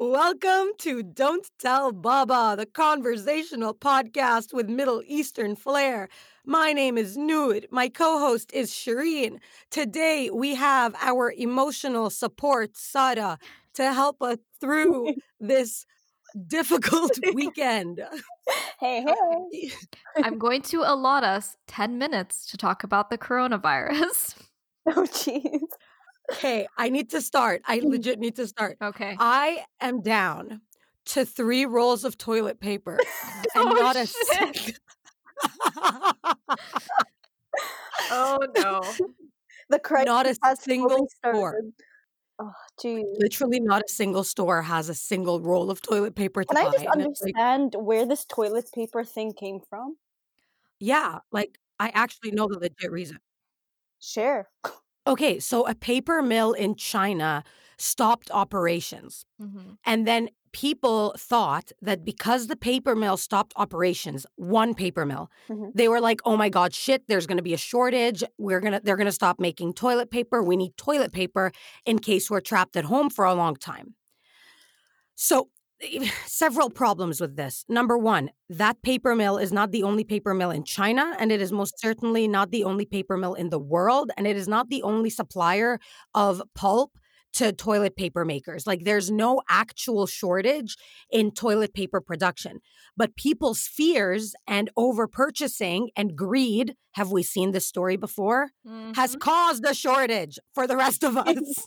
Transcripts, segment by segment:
Welcome to Don't Tell Baba, the conversational podcast with Middle Eastern flair. My name is Noor. My co host is Shereen. Today we have our emotional support, Sarah, to help us through this difficult weekend. Hey, hey. I'm going to allot us 10 minutes to talk about the coronavirus. Oh, jeez. Okay, I need to start. I mm. legit need to start. Okay. I am down to three rolls of toilet paper and Oh, not a shit. oh no. The crisis Not a has single store. started. Oh, jeez. literally not a single store has a single roll of toilet paper to Can buy. I just and it's like, understand where this toilet paper thing came from? yeah, like I actually know the legit reason. Share. Okay, so a paper mill in China stopped operations. Mhm. And then people thought that because the paper mill stopped operations, one paper mill, Mhm. they were like, "Oh my god, shit, there's going to be a shortage. We're going to they're going to stop making toilet paper. We need toilet paper in case we're trapped at home for a long time." So, several problems with this. Number 1, that paper mill is not the only paper mill in China and it is most certainly not the only paper mill in the world and it is not the only supplier of pulp to toilet paper makers. Like there's no actual shortage in toilet paper production. But people's fears and over purchasing and greed, have we seen this story before? Has Mhm. caused a shortage for the rest of us.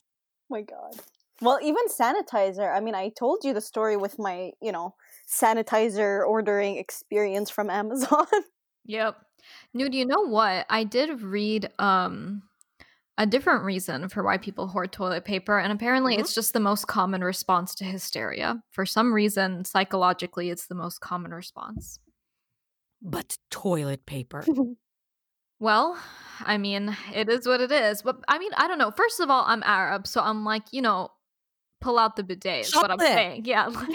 my God. Well, even sanitizer. I mean, I told you the story with my, you know, sanitizer ordering experience from Amazon. Yep. Nude, you know what? I did read um a different reason for why people hoard toilet paper, and apparently Mhm. it's just the most common response to hysteria. For some reason, psychologically, it's the most common response. but toilet paper. Well, I mean, it is what it is. But I mean, I don't know. First of all, I'm Arab, so I'm like, you know, pull out the bidet is what I'm saying. Yeah, like,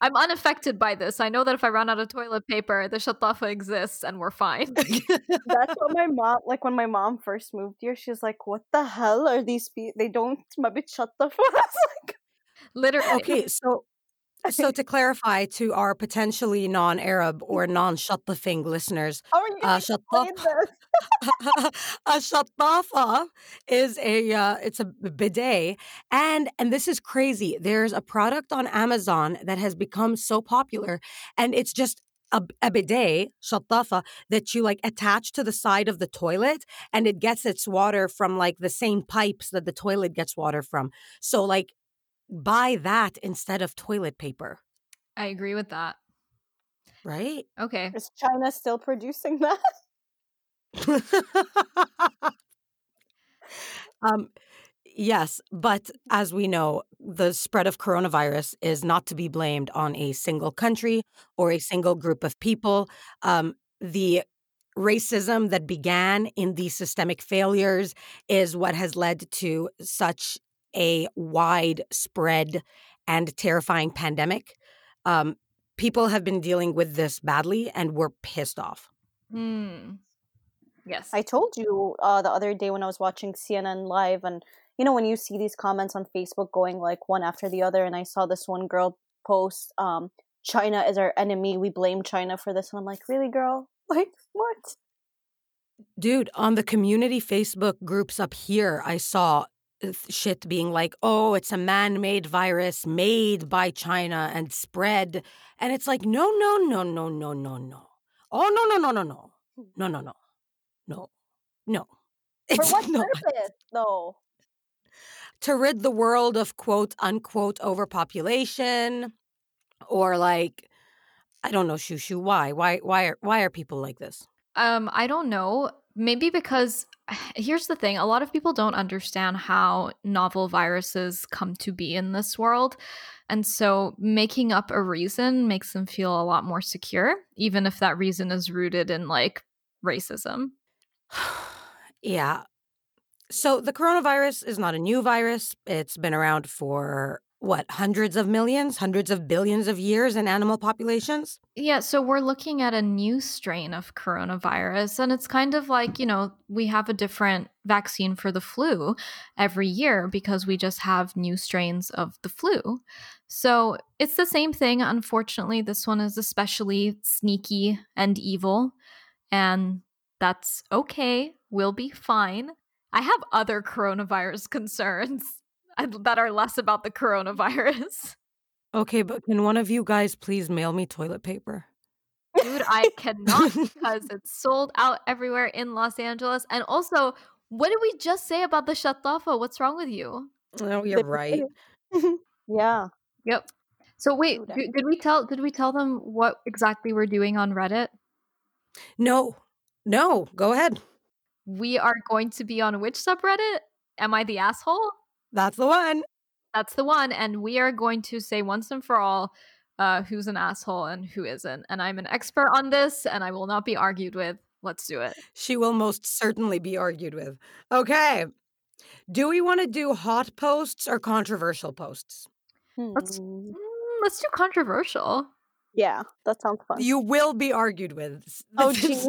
I'm unaffected by this. I know that if I run out of toilet paper, the shatafa exists and we're fine. That's what my mom, like when my mom first moved here, she's like, "What the hell are these people? They don't mabit the fuck." like, Literally. okay, so so to clarify to our potentially non-Arab or non-Shatafing listeners, how are you uh, gonna shataf, explain this? a is a uh, it's a bidet and and this is crazy there's a product on amazon that has become so popular and it's just a, a bidet shatafa that you like attach to the side of the toilet and it gets its water from like the same pipes that the toilet gets water from so like buy that instead of toilet paper I agree with that. right Okay. Is China still producing that? um, yes, but as we know, the spread of coronavirus is not to be blamed on a single country or a single group of people. Um, the racism that began in these systemic failures is what has led to such a widespread and terrifying pandemic. Um, people have been dealing with this badly and we're pissed off. Hmm. Yes. I told you uh, the other day when I was watching CNN live, and you know when you see these comments on Facebook going like one after the other, and I saw this one girl post, um, "China is our enemy. We blame China for this," and I'm like, "Really, girl? Like what?" Dude, on the community Facebook groups up here, I saw shit being like, oh, it's a man made virus made by China and spread. And it's like, no, no, no, no, no, no, no. Oh, no, no, no, no, no. No, no, no. No. No. For It's what not. purpose, though? To rid the world of quote unquote overpopulation or like, I don't know, shoo Why? Why why are why are people like this? Um, I don't know. Maybe because here's the thing a lot of people don't understand how novel viruses come to be in this world. And so making up a reason makes them feel a lot more secure, even if that reason is rooted in like racism. yeah. So the coronavirus is not a new virus. It's been around for what, hundreds of millions, hundreds of billions of years in animal populations? Yeah, so we're looking at a new strain of coronavirus, and it's kind of like, you know, we have a different vaccine for the flu every year because we just have new strains of the flu. So it's the same thing. Unfortunately, this one is especially sneaky and evil, and that's okay. We'll be fine. I have other coronavirus concerns that are less about the coronavirus. Okay, but can one of you guys please mail me toilet paper? Dude, I cannot because it's sold out everywhere in Los Angeles. And also, what did we just say about the Shatafa? What's wrong with you? Oh, you're right. yeah. Yep. So wait, did, did we tell did we tell them what exactly we're doing on Reddit? No. No, go ahead. We are going to be on which subreddit? Am I the asshole? That's the one. That's the one. And we are going to say once and for all uh, who's an asshole and who isn't. And I'm an expert on this and I will not be argued with. Let's do it. She will most certainly be argued with. Okay. Do we want to do hot posts or controversial posts? Let's Hmm. mm, let's do controversial. Yeah, that sounds fun. You will be argued with. oh, This geez.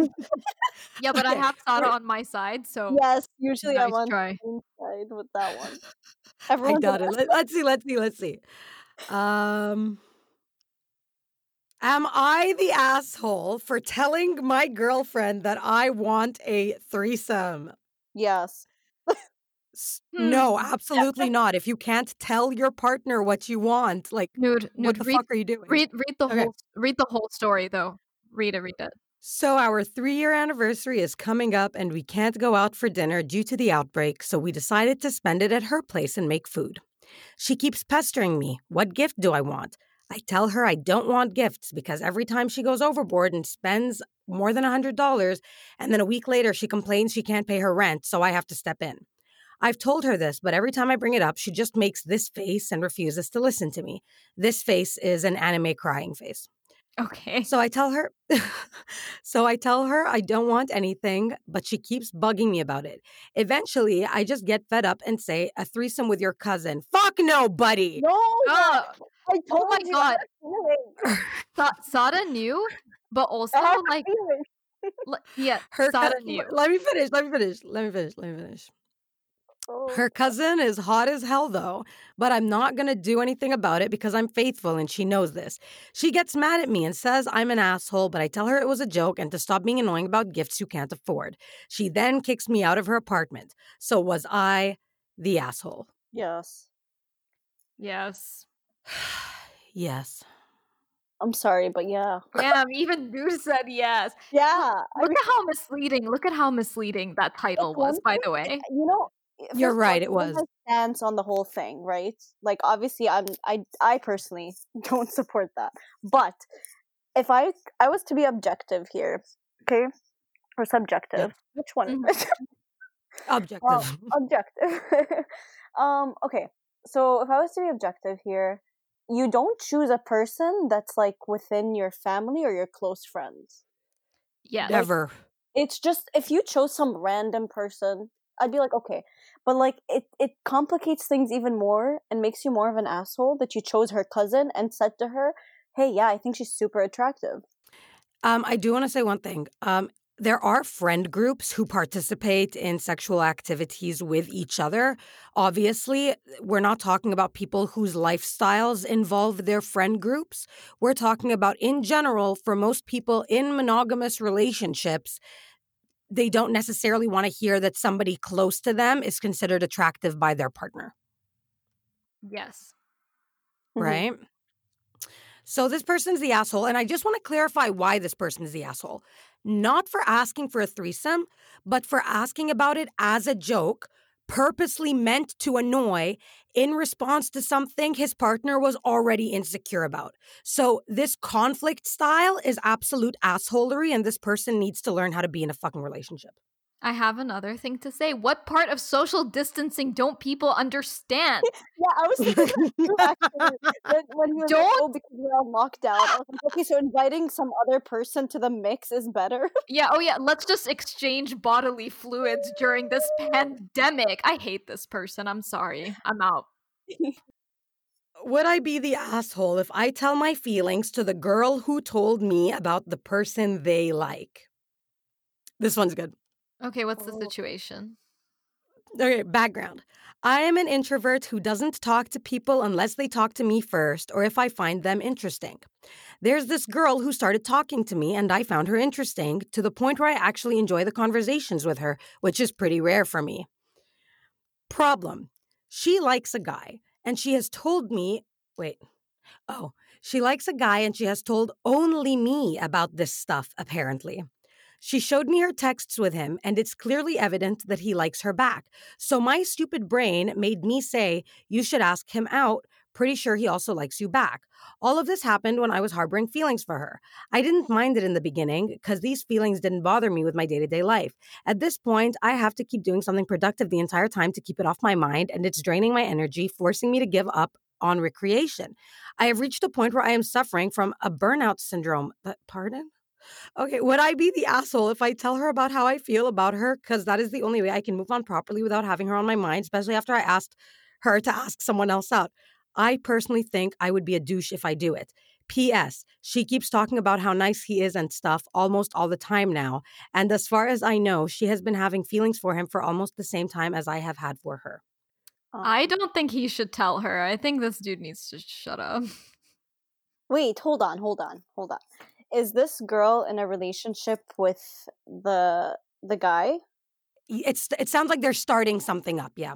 Yeah, but I have Sarah on my side, so yes, usually I'm on try. side with that one. I got it. Let, let's see. Let's see. Let's see. Um, am I the asshole for telling my girlfriend that I want a threesome? Yes. Hmm. No, absolutely not. If you can't tell your partner what you want, like, Nude, what nude, the read, fuck are you doing? read read the Okay. whole read the whole story though. Read it, read it. So, our three year anniversary is coming up, and we can't go out for dinner due to the outbreak, so we decided to spend it at her place and make food. She keeps pestering me. What gift do I want? I tell her I don't want gifts because every time she goes overboard and spends more than $100, and then a week later she complains she can't pay her rent, so I have to step in. I've told her this, but every time I bring it up, she just makes this face and refuses to listen to me. This face is an anime crying face. Okay. So I tell her, so I tell her I don't want anything, but she keeps bugging me about it. Eventually, I just get fed up and say, a threesome with your cousin. Fuck no, buddy. No, Oh, I told my you God. that feeling. Sa- Sarah knew, but also I have a like l- yeah, Her Sarah cou- knew. Let me finish. Let me finish. Let me finish. Let me finish. Oh, Her cousin is hot as hell, though, but I'm not going to do anything about it because I'm faithful and she knows this. She gets mad at me and says I'm an asshole, but I tell her it was a joke and to stop being annoying about gifts you can't afford. She then kicks me out of her apartment. So was I the asshole? yes. Yes. yes. I'm sorry, but yeah. Damn, even Dude said yes. Yeah. I Look mean, at how misleading. Look at how misleading that title was, by the way. you know, You're first of all, right, it was. has stance on the whole thing, right? Like, obviously, I'm, I, I personally don't support that. But if I, I was to be objective here, okay, or subjective, which one Mhm. is it? Objective. Well, objective. um, okay. So if I was to be objective here, you don't choose a person that's like within your family or your close friends. Yeah. Never. It's just if you chose some random person, I'd be like, okay. But like it it complicates things even more and makes you more of an asshole that you chose her cousin and said to her, Hey, yeah, I think she's super attractive. Um, I do want to say one thing. Um, there are friend groups who participate in sexual activities with each other. Obviously, we're not talking about people whose lifestyles involve their friend groups. We're talking about, in general, for most people in monogamous relationships, they don't necessarily want to hear that somebody close to them is considered attractive by their partner. Yes. Mhm. right? So this person's the asshole, and I just want to clarify why this person is the asshole. Not for asking for a threesome, but for asking about it as a joke, purposely meant to annoy in response to something his partner was already insecure about. So this conflict style is absolute assholery, and this person needs to learn how to be in a fucking relationship. I have another thing to say. What part of social distancing don't people understand? Yeah, I was thinking that too, actually. When, when you were like, Don't- oh, because we're on lockdown. I was like, okay, so inviting some other person to the mix is better. yeah, oh yeah, let's just exchange bodily fluids during this pandemic. I hate this person. I'm sorry. I'm out. would I be the asshole if I tell my feelings to the girl who told me about the person they like? This one's good. Okay, what's the Oh. situation? Okay, background. I am an introvert who doesn't talk to people unless they talk to me first or if I find them interesting. There's this girl who started talking to me and I found her interesting to the point where I actually enjoy the conversations with her, which is pretty rare for me. Problem. She likes a guy and she has told me, wait. Oh, she likes a guy and she has told only me about this stuff, apparently. She showed me her texts with him, and it's clearly evident that he likes her back. So my stupid brain made me say, You should ask him out. Pretty sure he also likes you back. All of this happened when I was harboring feelings for her. I didn't mind it in the beginning because these feelings didn't bother me with my day to day life. At this point, I have to keep doing something productive the entire time to keep it off my mind, and it's draining my energy, forcing me to give up on recreation. I have reached a point where I am suffering from a burnout syndrome. Pardon? Okay, would I be the asshole if I tell her about how I feel about her? Because that is the only way I can move on properly without having her on my mind, especially after I asked her to ask someone else out. I personally think I would be a douche if I do it. P.S. She keeps talking about how nice he is and stuff almost all the time now. And as far as I know, she has been having feelings for him for almost the same time as I have had for her. I don't think he should tell her. I think this dude needs to shut up. Wait, hold on, hold on, hold on. Is this girl in a relationship with the the guy? It's it sounds like they're starting something up, yeah.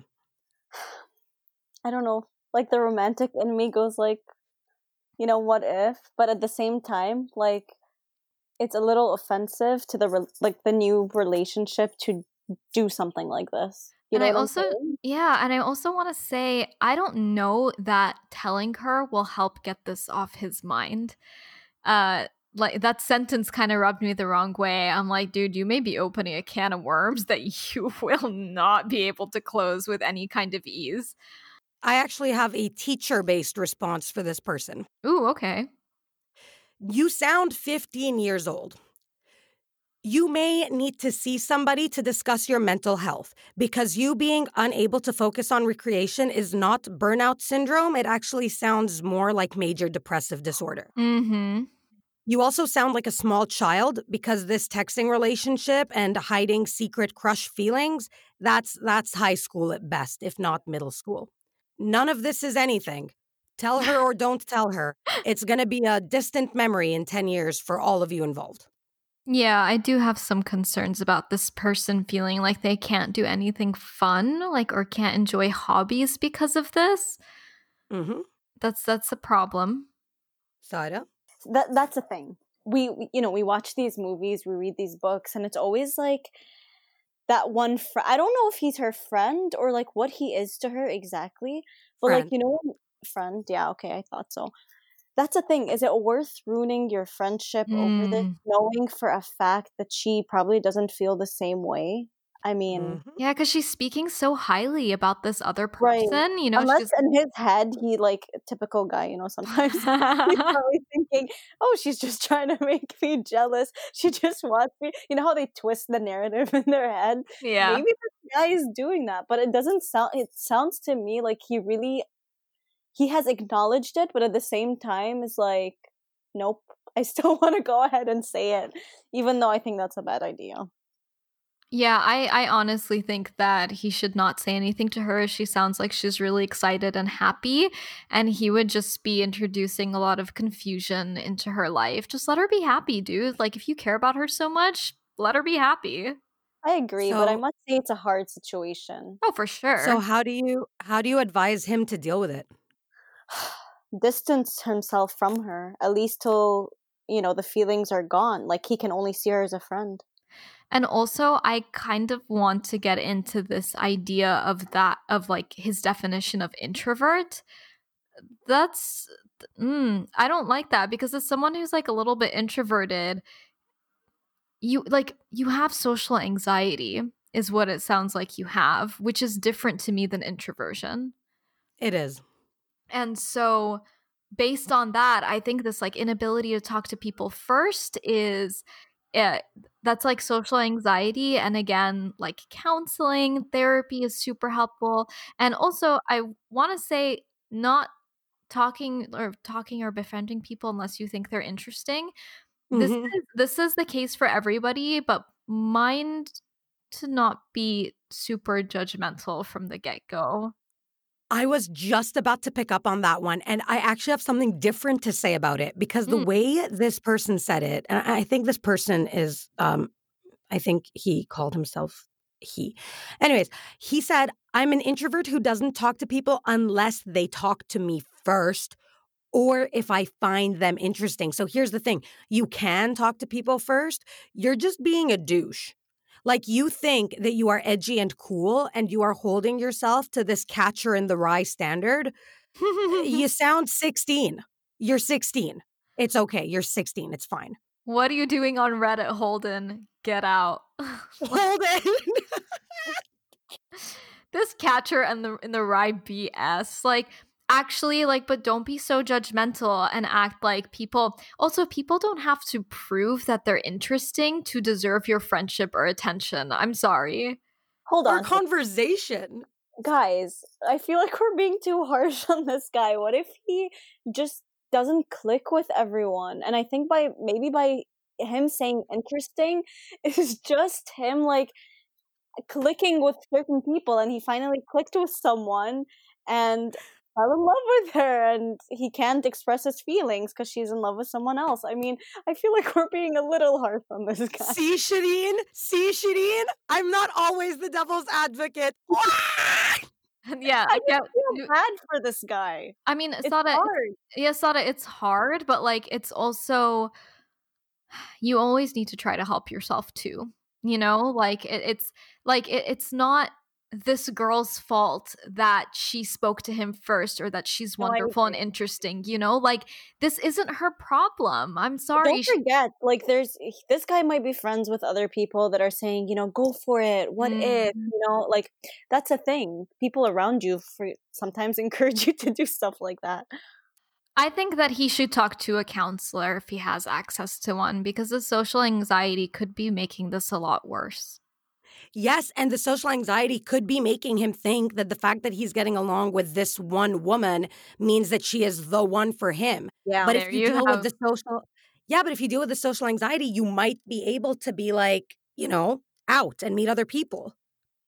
I don't know. Like the romantic in me goes like, you know, what if? But at the same time, like it's a little offensive to the re- like the new relationship to do something like this. You And know I also-? Yeah, and I also want to say I don't know that telling her will help get this off his mind. Uh like that sentence kind of rubbed me the wrong way. I'm like, dude, you may be opening a can of worms that you will not be able to close with any kind of ease. I actually have a teacher based response for this person. Ooh, okay. You sound 15 years old. You may need to see somebody to discuss your mental health because you being unable to focus on recreation is not burnout syndrome. It actually sounds more like major depressive disorder. Mm-hmm. You also sound like a small child because this texting relationship and hiding secret crush feelings, that's that's high school at best, if not middle school. None of this is anything. Tell her or don't tell her. It's going to be a distant memory in 10 years for all of you involved. Yeah, I do have some concerns about this person feeling like they can't do anything fun, like or can't enjoy hobbies because of this. Mhm. That's that's a problem. Sarah? That that's a thing. We, we you know we watch these movies, we read these books, and it's always like that one. Fr- I don't know if he's her friend or like what he is to her exactly, but like you know, friend. Yeah, okay, I thought so. That's the thing. Is it worth ruining your friendship over this, Mm. knowing for a fact that she probably doesn't feel the same way? I mean, Mhm. Yeah, because she's speaking so highly about this other Right. person. You know, unless in his head he like typical guy, you know, sometimes he's probably thinking, "Oh, she's just trying to make me jealous. She just wants me." You know how they twist the narrative in their head. yeah. Maybe this guy is doing that, but it doesn't sound. It sounds to me like he really he has acknowledged it, but at the same time is like, "Nope, I still want to go ahead and say it," even though I think that's a bad idea. Yeah, I, I honestly think that he should not say anything to her. She sounds like she's really excited and happy, and he would just be introducing a lot of confusion into her life. Just let her be happy, dude. Like, if you care about her so much, let her be happy. I agree, but I must say it's a hard situation. Oh, for sure. So how do you how do you advise him to deal with it? distance himself from her at least till you know the feelings are gone like he can only see her as a friend And also, I kind of want to get into this idea of that, of like his definition of introvert. That's, mm, I don't like that because as someone who's like a little bit introverted, you like, you have social anxiety, is what it sounds like you have, which is different to me than introversion. It is. And so, based on that, I think this like inability to talk to people first is uh, that's like social anxiety. And again, like counseling, therapy is super helpful. And also, I want to say, not talking or talking or befriending people unless you think they're interesting. This Mhm. is this is the case for everybody, but mind to not be super judgmental from the get-go. I was just about to pick up on that one. And I actually have something different to say about it because the Mm. way this person said it, and I I think this person is, um, I think he called himself he. Anyways, he said, I'm an introvert who doesn't talk to people unless they talk to me first or if I find them interesting. So here's the thing you can talk to people first, you're just being a douche. Like you think that you are edgy and cool and you are holding yourself to this catcher in the rye standard. Eh, you sound 16. You're 16. It's okay. You're 16. It's fine. what are you doing on Reddit, Holden? Get out. Holden. this catcher and the in the rye BS. Like actually like but don't be so judgmental and act like people also people don't have to prove that they're interesting to deserve your friendship or attention. I'm sorry. Hold Our on, conversation. guys. I feel like we're being too harsh on this guy. What if he just doesn't click with everyone? And I think by maybe by him saying interesting is just him like clicking with certain people, and he finally clicked with someone and fell in love with her, and he can't express his feelings because she's in love with someone else. I mean, I feel like we're being a little harsh on this guy. See, Shereen? See, Shereen? I'm not always the devil's advocate. yeah, I I get feel you- bad for this guy. I mean, It's Sarah, hard. yes, Sarah, it's hard, but like it's also you always need to try to help yourself too. You know, like it, it's like it, it's not this girl's fault that she spoke to him first or that she's No, wonderful and interesting. You know, like this isn't her problem. I'm sorry. Don't forget, like, there's this guy might be friends with other people that are saying, you know, go for it. What if, Mm. you know, like that's a thing. People around you for sometimes encourage you to do stuff like that. I think that he should talk to a counselor if he has access to one because the social anxiety could be making this a lot worse. Yes, and the social anxiety could be making him think that the fact that he's getting along with this one woman means that she is the one for him. Yeah, but if you, you deal have- with the social Yeah, but if you deal with the social anxiety, you might be able to be like, you know, out and meet other people.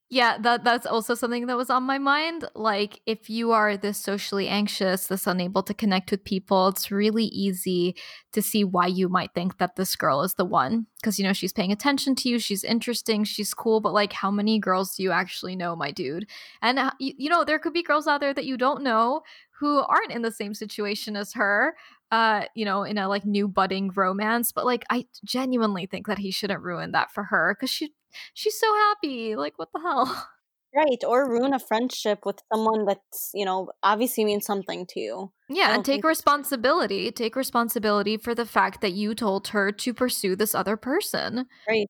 Yeah, that that's also something that was on my mind. Like if you are this socially anxious, this unable to connect with people, it's really easy to see why you might think that this girl is the one because you know she's paying attention to you, she's interesting, she's cool, but like how many girls do you actually know, my dude? And uh, you, you know, there could be girls out there that you don't know who aren't in the same situation as her uh you know in a like new budding romance but like i genuinely think that he shouldn't ruin that for her because she she's so happy like what the hell right. Or ruin a friendship with someone that's, you know, obviously means something to you. yeah and take responsibility take responsibility for the fact that you told her to pursue this other person Right.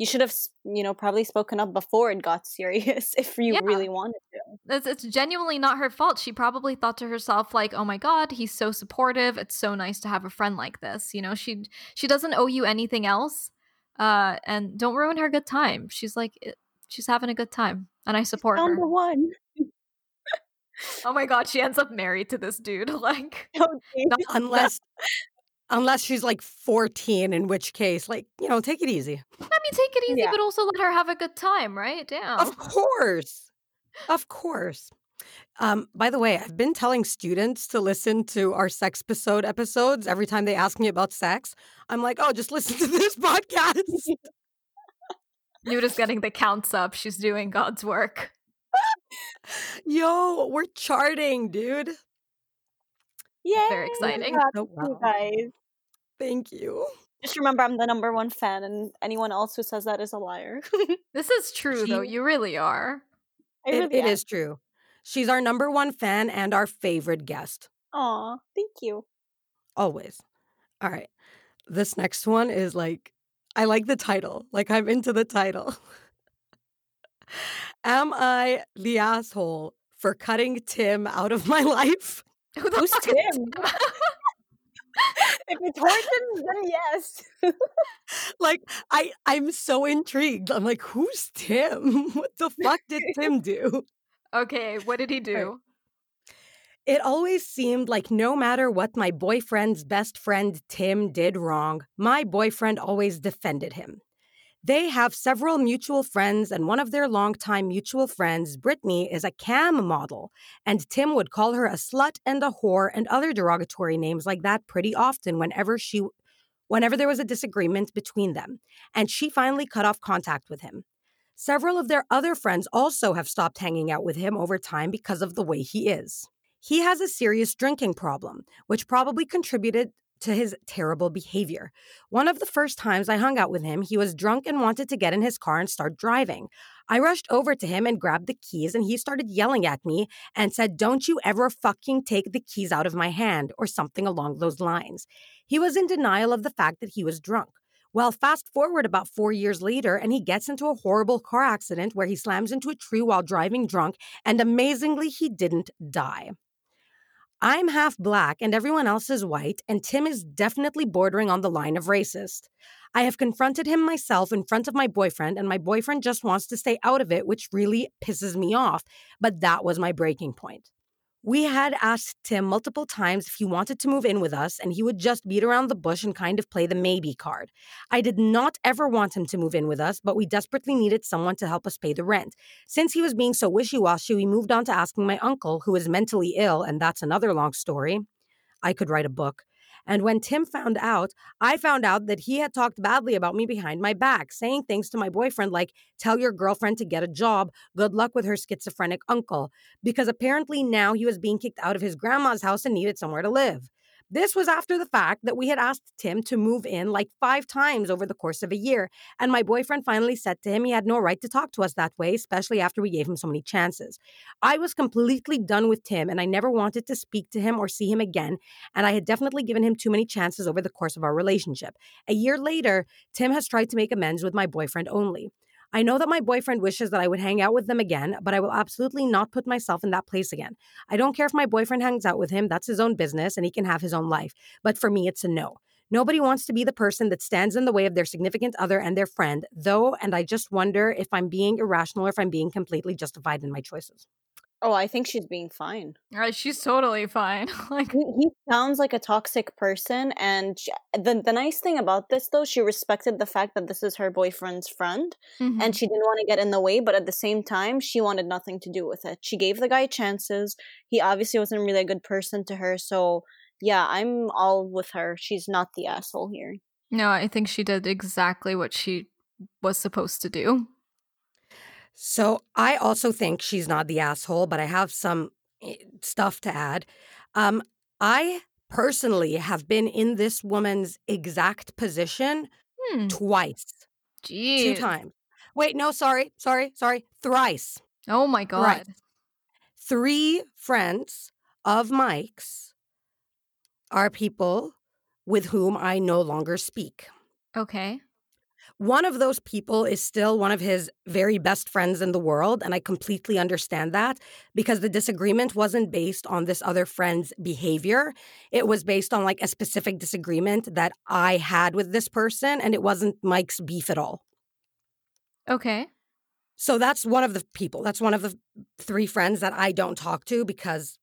You should have, you know, probably spoken up before it got serious if you Yeah. really wanted to. it's, it's genuinely not her fault she probably thought to herself like oh my god he's so supportive it's so nice to have a friend like this you know she she doesn't owe you anything else uh and don't ruin her good time she's like it- she's having a good time and i support her Found the one. oh my god she ends up married to this dude like Oh. Unless unless she's like 14, in which case, like, you know, take it easy. I mean, take it easy, Yeah. but also let her have a good time, right? Damn. Of course. Of course. Um, by the way, I've been telling students to listen to our sex episode episodes every time they ask me about sex. I'm like, oh, just listen to this podcast. You're just getting the counts up. She's doing God's work. Yo, we're charting, dude. Yay! Very exciting. Congrats, So you wow. guys. Thank you. Just remember, I'm the number one fan, and anyone else who says that is a liar. This is true, though. You really are. It, really it is true. She's our number one fan and our favorite guest. Aw, thank you. Always. All right. This next one is like, I like the title. Like, I'm into the title. Am I the asshole for cutting Tim out of my life? Who the Who's fuck Tim? If it's Horton, then yes. Like, I, I'm so intrigued. I'm like, who's Tim? What the fuck did Tim do? okay, what did he do? It always seemed like no matter what my boyfriend's best friend Tim did wrong, my boyfriend always defended him. They have several mutual friends, and one of their longtime mutual friends, Brittany, is a cam model. And Tim would call her a slut and a whore and other derogatory names like that pretty often whenever she whenever there was a disagreement between them. And she finally cut off contact with him. Several of their other friends also have stopped hanging out with him over time because of the way he is. He has a serious drinking problem, which probably contributed to his terrible behavior. One of the first times I hung out with him, he was drunk and wanted to get in his car and start driving. I rushed over to him and grabbed the keys, and he started yelling at me and said, Don't you ever fucking take the keys out of my hand, or something along those lines. He was in denial of the fact that he was drunk. Well, fast forward about four years later, and he gets into a horrible car accident where he slams into a tree while driving drunk, and amazingly, he didn't die. I'm half black and everyone else is white, and Tim is definitely bordering on the line of racist. I have confronted him myself in front of my boyfriend, and my boyfriend just wants to stay out of it, which really pisses me off. But that was my breaking point. We had asked Tim multiple times if he wanted to move in with us, and he would just beat around the bush and kind of play the maybe card. I did not ever want him to move in with us, but we desperately needed someone to help us pay the rent. Since he was being so wishy washy, we moved on to asking my uncle, who is mentally ill, and that's another long story. I could write a book. And when Tim found out, I found out that he had talked badly about me behind my back, saying things to my boyfriend like, tell your girlfriend to get a job, good luck with her schizophrenic uncle, because apparently now he was being kicked out of his grandma's house and needed somewhere to live. This was after the fact that we had asked Tim to move in like five times over the course of a year. And my boyfriend finally said to him he had no right to talk to us that way, especially after we gave him so many chances. I was completely done with Tim and I never wanted to speak to him or see him again. And I had definitely given him too many chances over the course of our relationship. A year later, Tim has tried to make amends with my boyfriend only. I know that my boyfriend wishes that I would hang out with them again, but I will absolutely not put myself in that place again. I don't care if my boyfriend hangs out with him, that's his own business and he can have his own life. But for me, it's a no. Nobody wants to be the person that stands in the way of their significant other and their friend, though, and I just wonder if I'm being irrational or if I'm being completely justified in my choices. Oh, I think she's being fine. Right, she's totally fine. like he, he sounds like a toxic person, and she, the the nice thing about this though, she respected the fact that this is her boyfriend's friend, mhm. and she didn't want to get in the way. But at the same time, she wanted nothing to do with it. She gave the guy chances. He obviously wasn't really a good person to her, so yeah, I'm all with her. She's not the asshole here. no, I think she did exactly what she was supposed to do. So I also think she's not the asshole, but I have some eh, stuff to add. Um, I personally have been in this woman's exact position Hmm. twice, Jeez. two times. Wait, no, sorry, sorry, sorry, thrice. Oh my god. Right. Three friends of Mike's are people with whom I no longer speak. Okay. One of those people is still one of his very best friends in the world. And I completely understand that because the disagreement wasn't based on this other friend's behavior. It was based on like a specific disagreement that I had with this person. And it wasn't Mike's beef at all. Okay. So that's one of the people. That's one of the three friends that I don't talk to because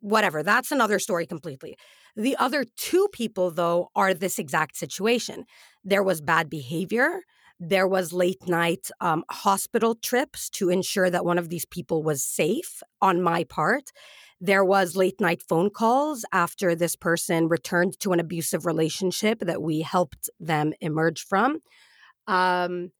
whatever. That's another story completely. The other two people, though, are this exact situation. There was bad behavior. There was late night um, hospital trips to ensure that one of these people was safe on my part. There was late night phone calls after this person returned to an abusive relationship that we helped them emerge from. Um,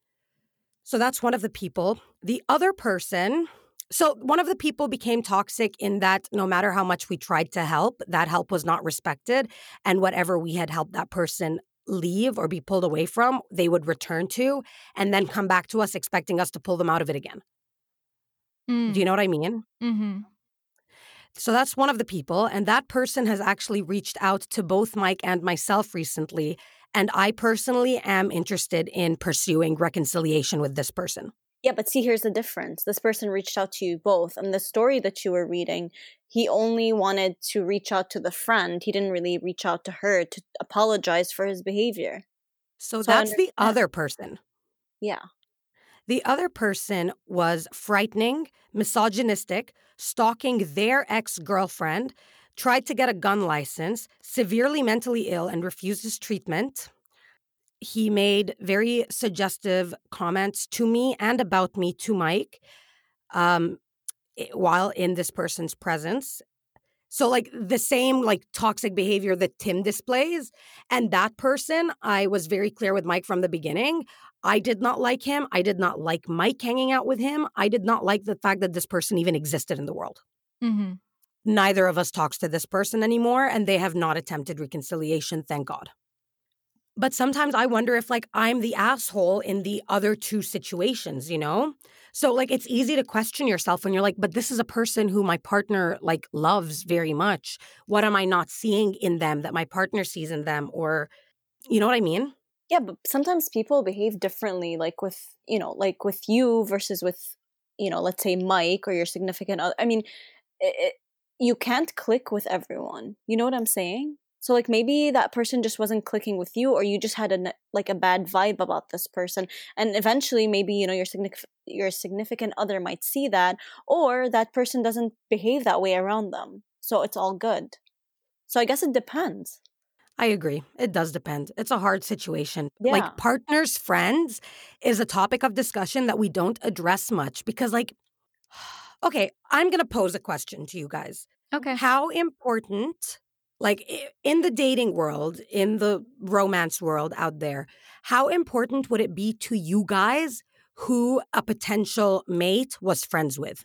so that's one of the people. The other person, so one of the people became toxic in that no matter how much we tried to help, that help was not respected. And whatever we had helped that person leave or be pulled away from, they would return to and then come back to us expecting us to pull them out of it again. Mm. Do you know what I mean? mm-hmm. So that's one of the people. And that person has actually reached out to both Mike and myself recently. And I personally am interested in pursuing reconciliation with this person. Yeah, but see, here's the difference. This person reached out to you both, and the story that you were reading, he only wanted to reach out to the friend. He didn't really reach out to her to apologize for his behavior. So, So that's the other person. Yeah. The other person was frightening, misogynistic, stalking their ex girlfriend, tried to get a gun license, severely mentally ill, and refuses treatment. He made very suggestive comments to me and about me to Mike um, while in this person's presence. So, like the same like toxic behavior that Tim displays, and that person, I was very clear with Mike from the beginning. I did not like him. I did not like Mike hanging out with him. I did not like the fact that this person even existed in the world. Mm-hmm. Neither of us talks to this person anymore, and they have not attempted reconciliation, thank God. But sometimes I wonder if, like, I'm the asshole in the other two situations, you know? So like it's easy to question yourself when you're like, but this is a person who my partner like loves very much. What am I not seeing in them that my partner sees in them? Or you know what I mean? Yeah, but sometimes people behave differently, like with you know, like with you versus with you know, let's say Mike or your significant other. I mean, it, you can't click with everyone. You know what I'm saying? So like maybe that person just wasn't clicking with you or you just had a like a bad vibe about this person and eventually maybe you know your significant your significant other might see that or that person doesn't behave that way around them. So it's all good. So I guess it depends. I agree. It does depend. It's a hard situation. Yeah. Like partners, friends is a topic of discussion that we don't address much because like okay, I'm going to pose a question to you guys. Okay. How important like in the dating world, in the romance world out there, how important would it be to you guys who a potential mate was friends with?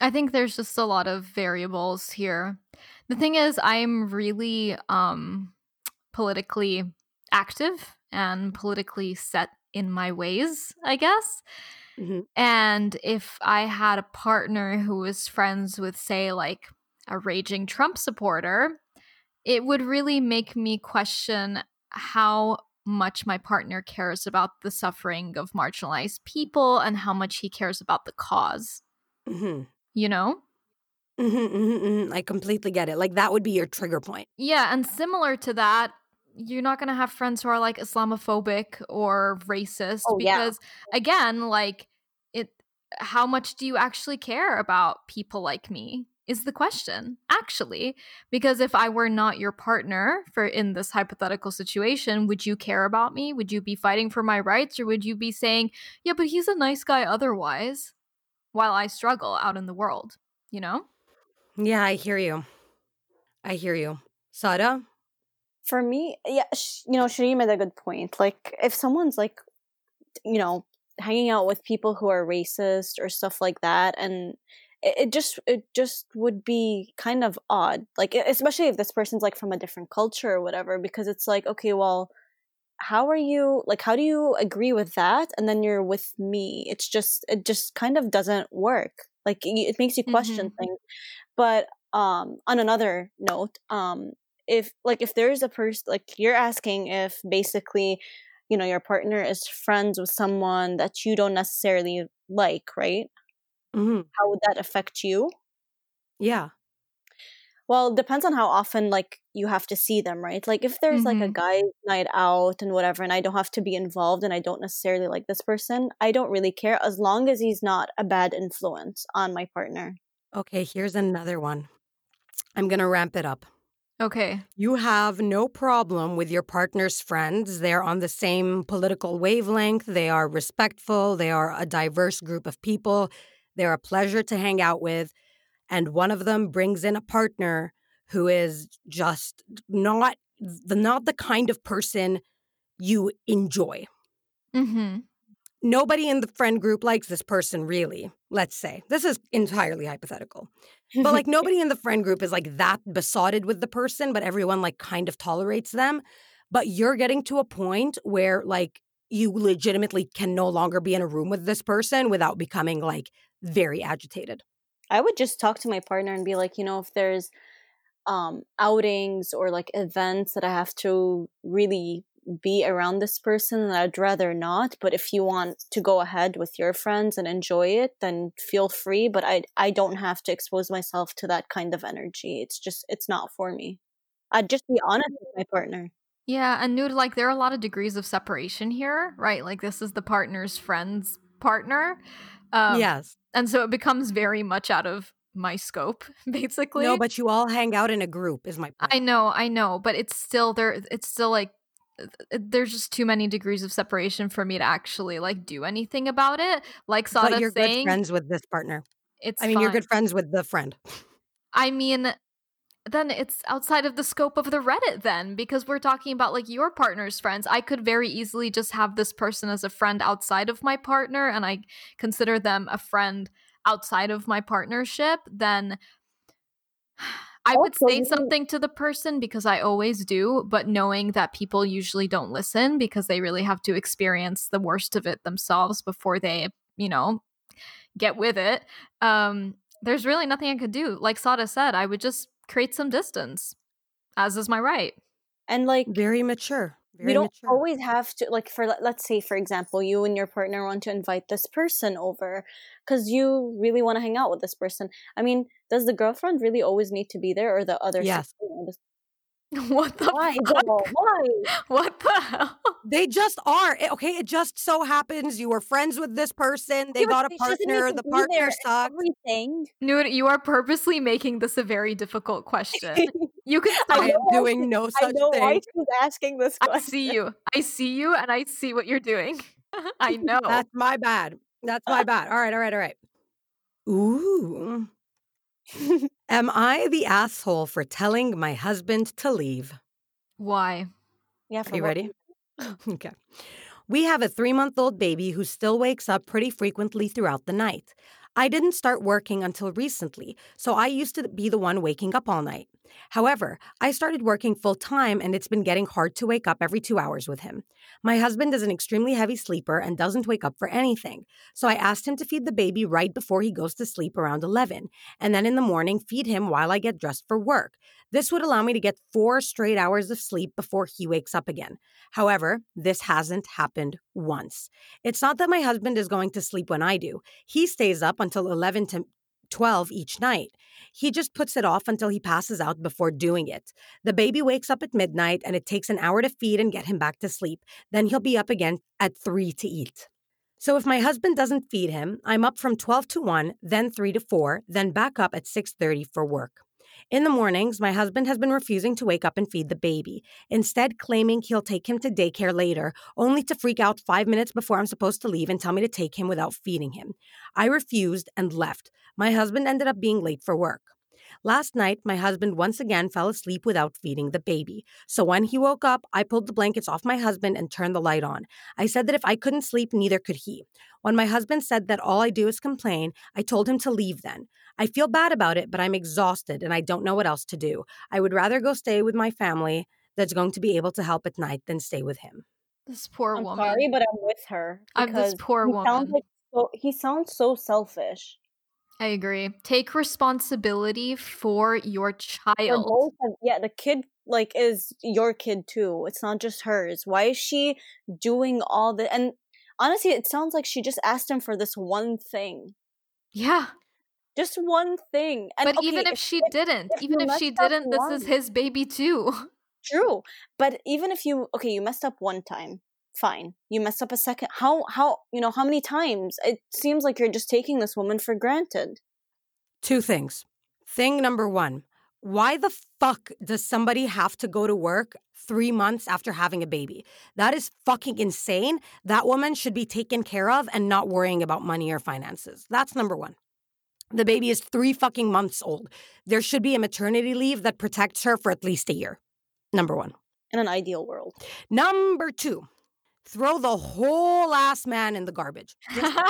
I think there's just a lot of variables here. The thing is, I'm really um, politically active and politically set in my ways, I guess. Mm-hmm. And if I had a partner who was friends with, say, like a raging Trump supporter, it would really make me question how much my partner cares about the suffering of marginalized people and how much he cares about the because mm-hmm. You know? Mm-hmm, mm-hmm, mm-hmm, I completely get it. Like that would be your trigger point. Yeah. And similar to that, you're not going to have friends who are like Islamophobic or racist oh, because, yeah. again, like, it, how much do you actually care about people like me? Is the question actually because if i were not your partner for in this hypothetical situation would you care about me? Would you be fighting for my rights or would you be saying yeah but he's a nice guy otherwise while i struggle out in the world you know? Yeah i hear you. I hear you. Sarah? For me yeah you know shereen made a good point like if someone's like you know hanging out with people who are racist or stuff like that and it just it just would be kind of odd like especially if this person's like from a different culture or whatever because it's like okay well how are you like how do you agree with that and then you're with me? It's just it just kind of doesn't work. Like it makes you question mm-hmm. things. But um on another note um if like if there's a person like you're asking if basically you know your partner is friends with someone that you don't necessarily like right Mm-hmm. How would that affect you? Yeah. Well, it depends on how often like you have to see them, right? Like if there's mm-hmm. like a mm-hmm. guy night out and whatever and I don't have to be involved and I don't necessarily like this person, I don't really care as long as he's not a bad influence on my partner. Okay, here's another one. I'm going to ramp it up. Okay. You have no problem with your partner's friends. They're on the same political wavelength. They are respectful. They are a diverse group of people. They're a pleasure to hang out with. And one of them brings in a partner who is just not the not the kind of person you enjoy. Mm-hmm. Nobody in the friend group likes this person, really. Let's say this is entirely hypothetical, but like nobody in the friend group is like that besotted with the person, but everyone like kind of tolerates them. But you're getting to a point where like you legitimately can no longer be in a room with this person without becoming like very agitated. I would just talk to my partner and be like, you know, if there's um outings or like events that I have to really be around this person I'd rather not but if you want to go ahead with your friends and enjoy it then feel free but I I don't have to expose myself to that kind of energy it's just it's not for me I'd just be honest with my partner yeah and nude like there are a lot of degrees of separation here right like this is the partner's friends partner. Um, yes. And so it becomes very much out of my scope, basically. No, but you all hang out in a group, is my point. I know, I know, but it's still there. It's still like there's just too many degrees of separation for me to actually like do anything about it. Like Sarah but you're saying, good friends with this partner. It's. I mean, fine. you're good friends with the friend. I mean, then it's outside of the scope of the Reddit, then, because we're talking about like your partner's friends. I could very easily just have this person as a friend outside of my partner, and I consider them a friend outside of my partnership. Then I would say something to the person because I always do, but knowing that people usually don't listen because they really have to experience the worst of it themselves before they, you know, get with it. Um, there's really nothing I could do. Like Sarah said, I would just create some distance, as is my right. and like Very mature. Very you don't mature. always have to like for let- let's say for example you and your partner want to invite this person over because you really want to hang out with this person i mean does the girlfriend really always need to be there or the other Yes. You know, the- what the why fuck? though? why What the hell? They just are. It- Okay, it just so happens you were friends with this person. They Yeah, got a she partner. to The partner there sucked. everything Noor, you are purposely making this a very difficult question. You can I I stop. am know why doing no i such know why thing. she's asking this I see you. I see you, and I see what you're doing. I know. That's my bad. That's my bad. All right, all right, all right. Ooh. Am I the asshole for telling my husband to leave? Why? yeah for Are you what ready? okay. We have a three month old baby who still wakes up pretty frequently throughout the night. I didn't start working until recently, so I used to be the one waking up all night. However, I started working full time and it's been getting hard to wake up every two hours with him. My husband is an extremely heavy sleeper and doesn't wake up for anything, so I asked him to feed the baby right before he goes to sleep around 11, and then in the morning feed him while I get dressed for work. This would allow me to get four straight hours of sleep before he wakes up again. However, this hasn't happened once. It's not that my husband is going to sleep when I do. He stays up until 11 to 12 each night. He just puts it off until he passes out before doing it. The baby wakes up at midnight and it takes an hour to feed and get him back to sleep. Then he'll be up again at 3 to eat. So if my husband doesn't feed him, I'm up from 12 to 1, then 3 to 4, then back up at 6:30 for work. In the mornings, my husband has been refusing to wake up and feed the baby, instead claiming he'll take him to daycare later, only to freak out 5 minutes before I'm supposed to leave and tell me to take him without feeding him. I refused and left. My husband ended up being late for work. Last night, my husband once again fell asleep without feeding the baby. So when he woke up, I pulled the blankets off my husband and turned the light on. I said that if I couldn't sleep, neither could he. When my husband said that all I do is complain, I told him to leave then. I feel bad about it, but I'm exhausted and I don't know what else to do. I would rather go stay with my family that's going to be able to help at night than stay with him. This poor i'm woman. sorry but i'm with her I'm this because poor he sounds woman. like so he sounds so selfish I agree. Take responsibility for your child. both of- yeah the kid like is your kid too it's not just hers why is she doing all the and honestly it sounds like she just asked him for this one thing Yeah. just one thing and but okay, even if she didn't, if even if she didn't, this is his baby too. true but even if you okay you messed up one time fine you messed up a second how how you know how many times it seems like you're just taking this woman for granted Two things. Thing number one why the fuck does somebody have to go to work three months after having a baby? That is fucking insane. That woman should be taken care of and not worrying about money or finances. That's number one. The baby is three fucking months old. There should be a maternity leave that protects her for at least a year. Number one. in an ideal world Number two, throw the whole ass man in the garbage.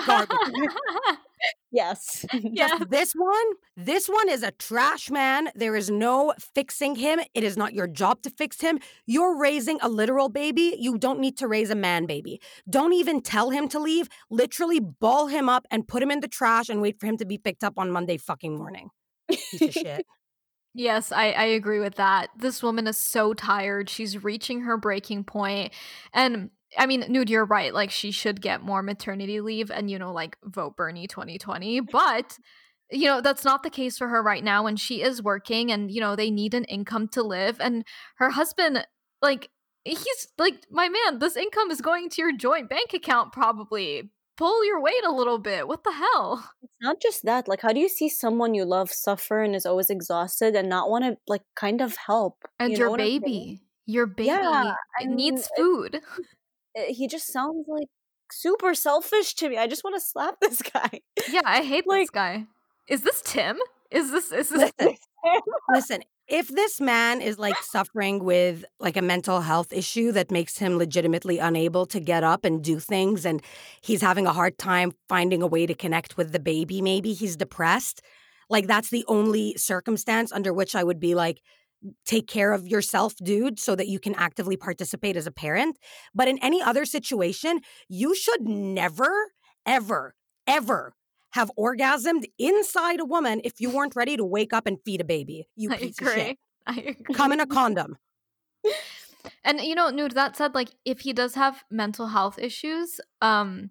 Garbage. yes yeah. Just this one, this one is a trash man. There is no fixing him. It is not your job to fix him. You're raising a literal baby. You don't need to raise a man baby. Don't even tell him to leave. Literally ball him up and put him in the trash and wait for him to be picked up on Monday fucking morning. Piece of shit. Yes, I, I agree with that. This woman is so tired. She's reaching her breaking point. And I mean, Noor, you're right. Like, she should get more maternity leave and, you know, like vote Bernie 2020. But, you know, that's not the case for her right now. And she is working and, you know, they need an income to live. And her husband, like, he's like, my man, this income is going to your joint bank account probably. pull your weight a little bit. What the hell? It's not just that. Like, how do you see someone you love suffer and is always exhausted and not want to, like, kind of help? And you your know what I'm saying? baby, your baby Yeah, I needs mean, it- food. Uh, He just sounds like super selfish to me. I just want to slap this guy. yeah, I hate this guy. Is this Tim? Is this is this Listen, listen, if this man is like suffering with like a mental health issue that makes him legitimately unable to get up and do things and he's having a hard time finding a way to connect with the baby, maybe he's depressed, like that's the only circumstance under which I would be like take care of yourself, dude, so that you can actively participate as a parent. But in any other situation, you should never ever ever have orgasmed inside a woman if you weren't ready to wake up and feed a baby. You I piece of agree. shit. I agree. Come in a condom. And you know, Noor, that said, like if he does have mental health issues, um,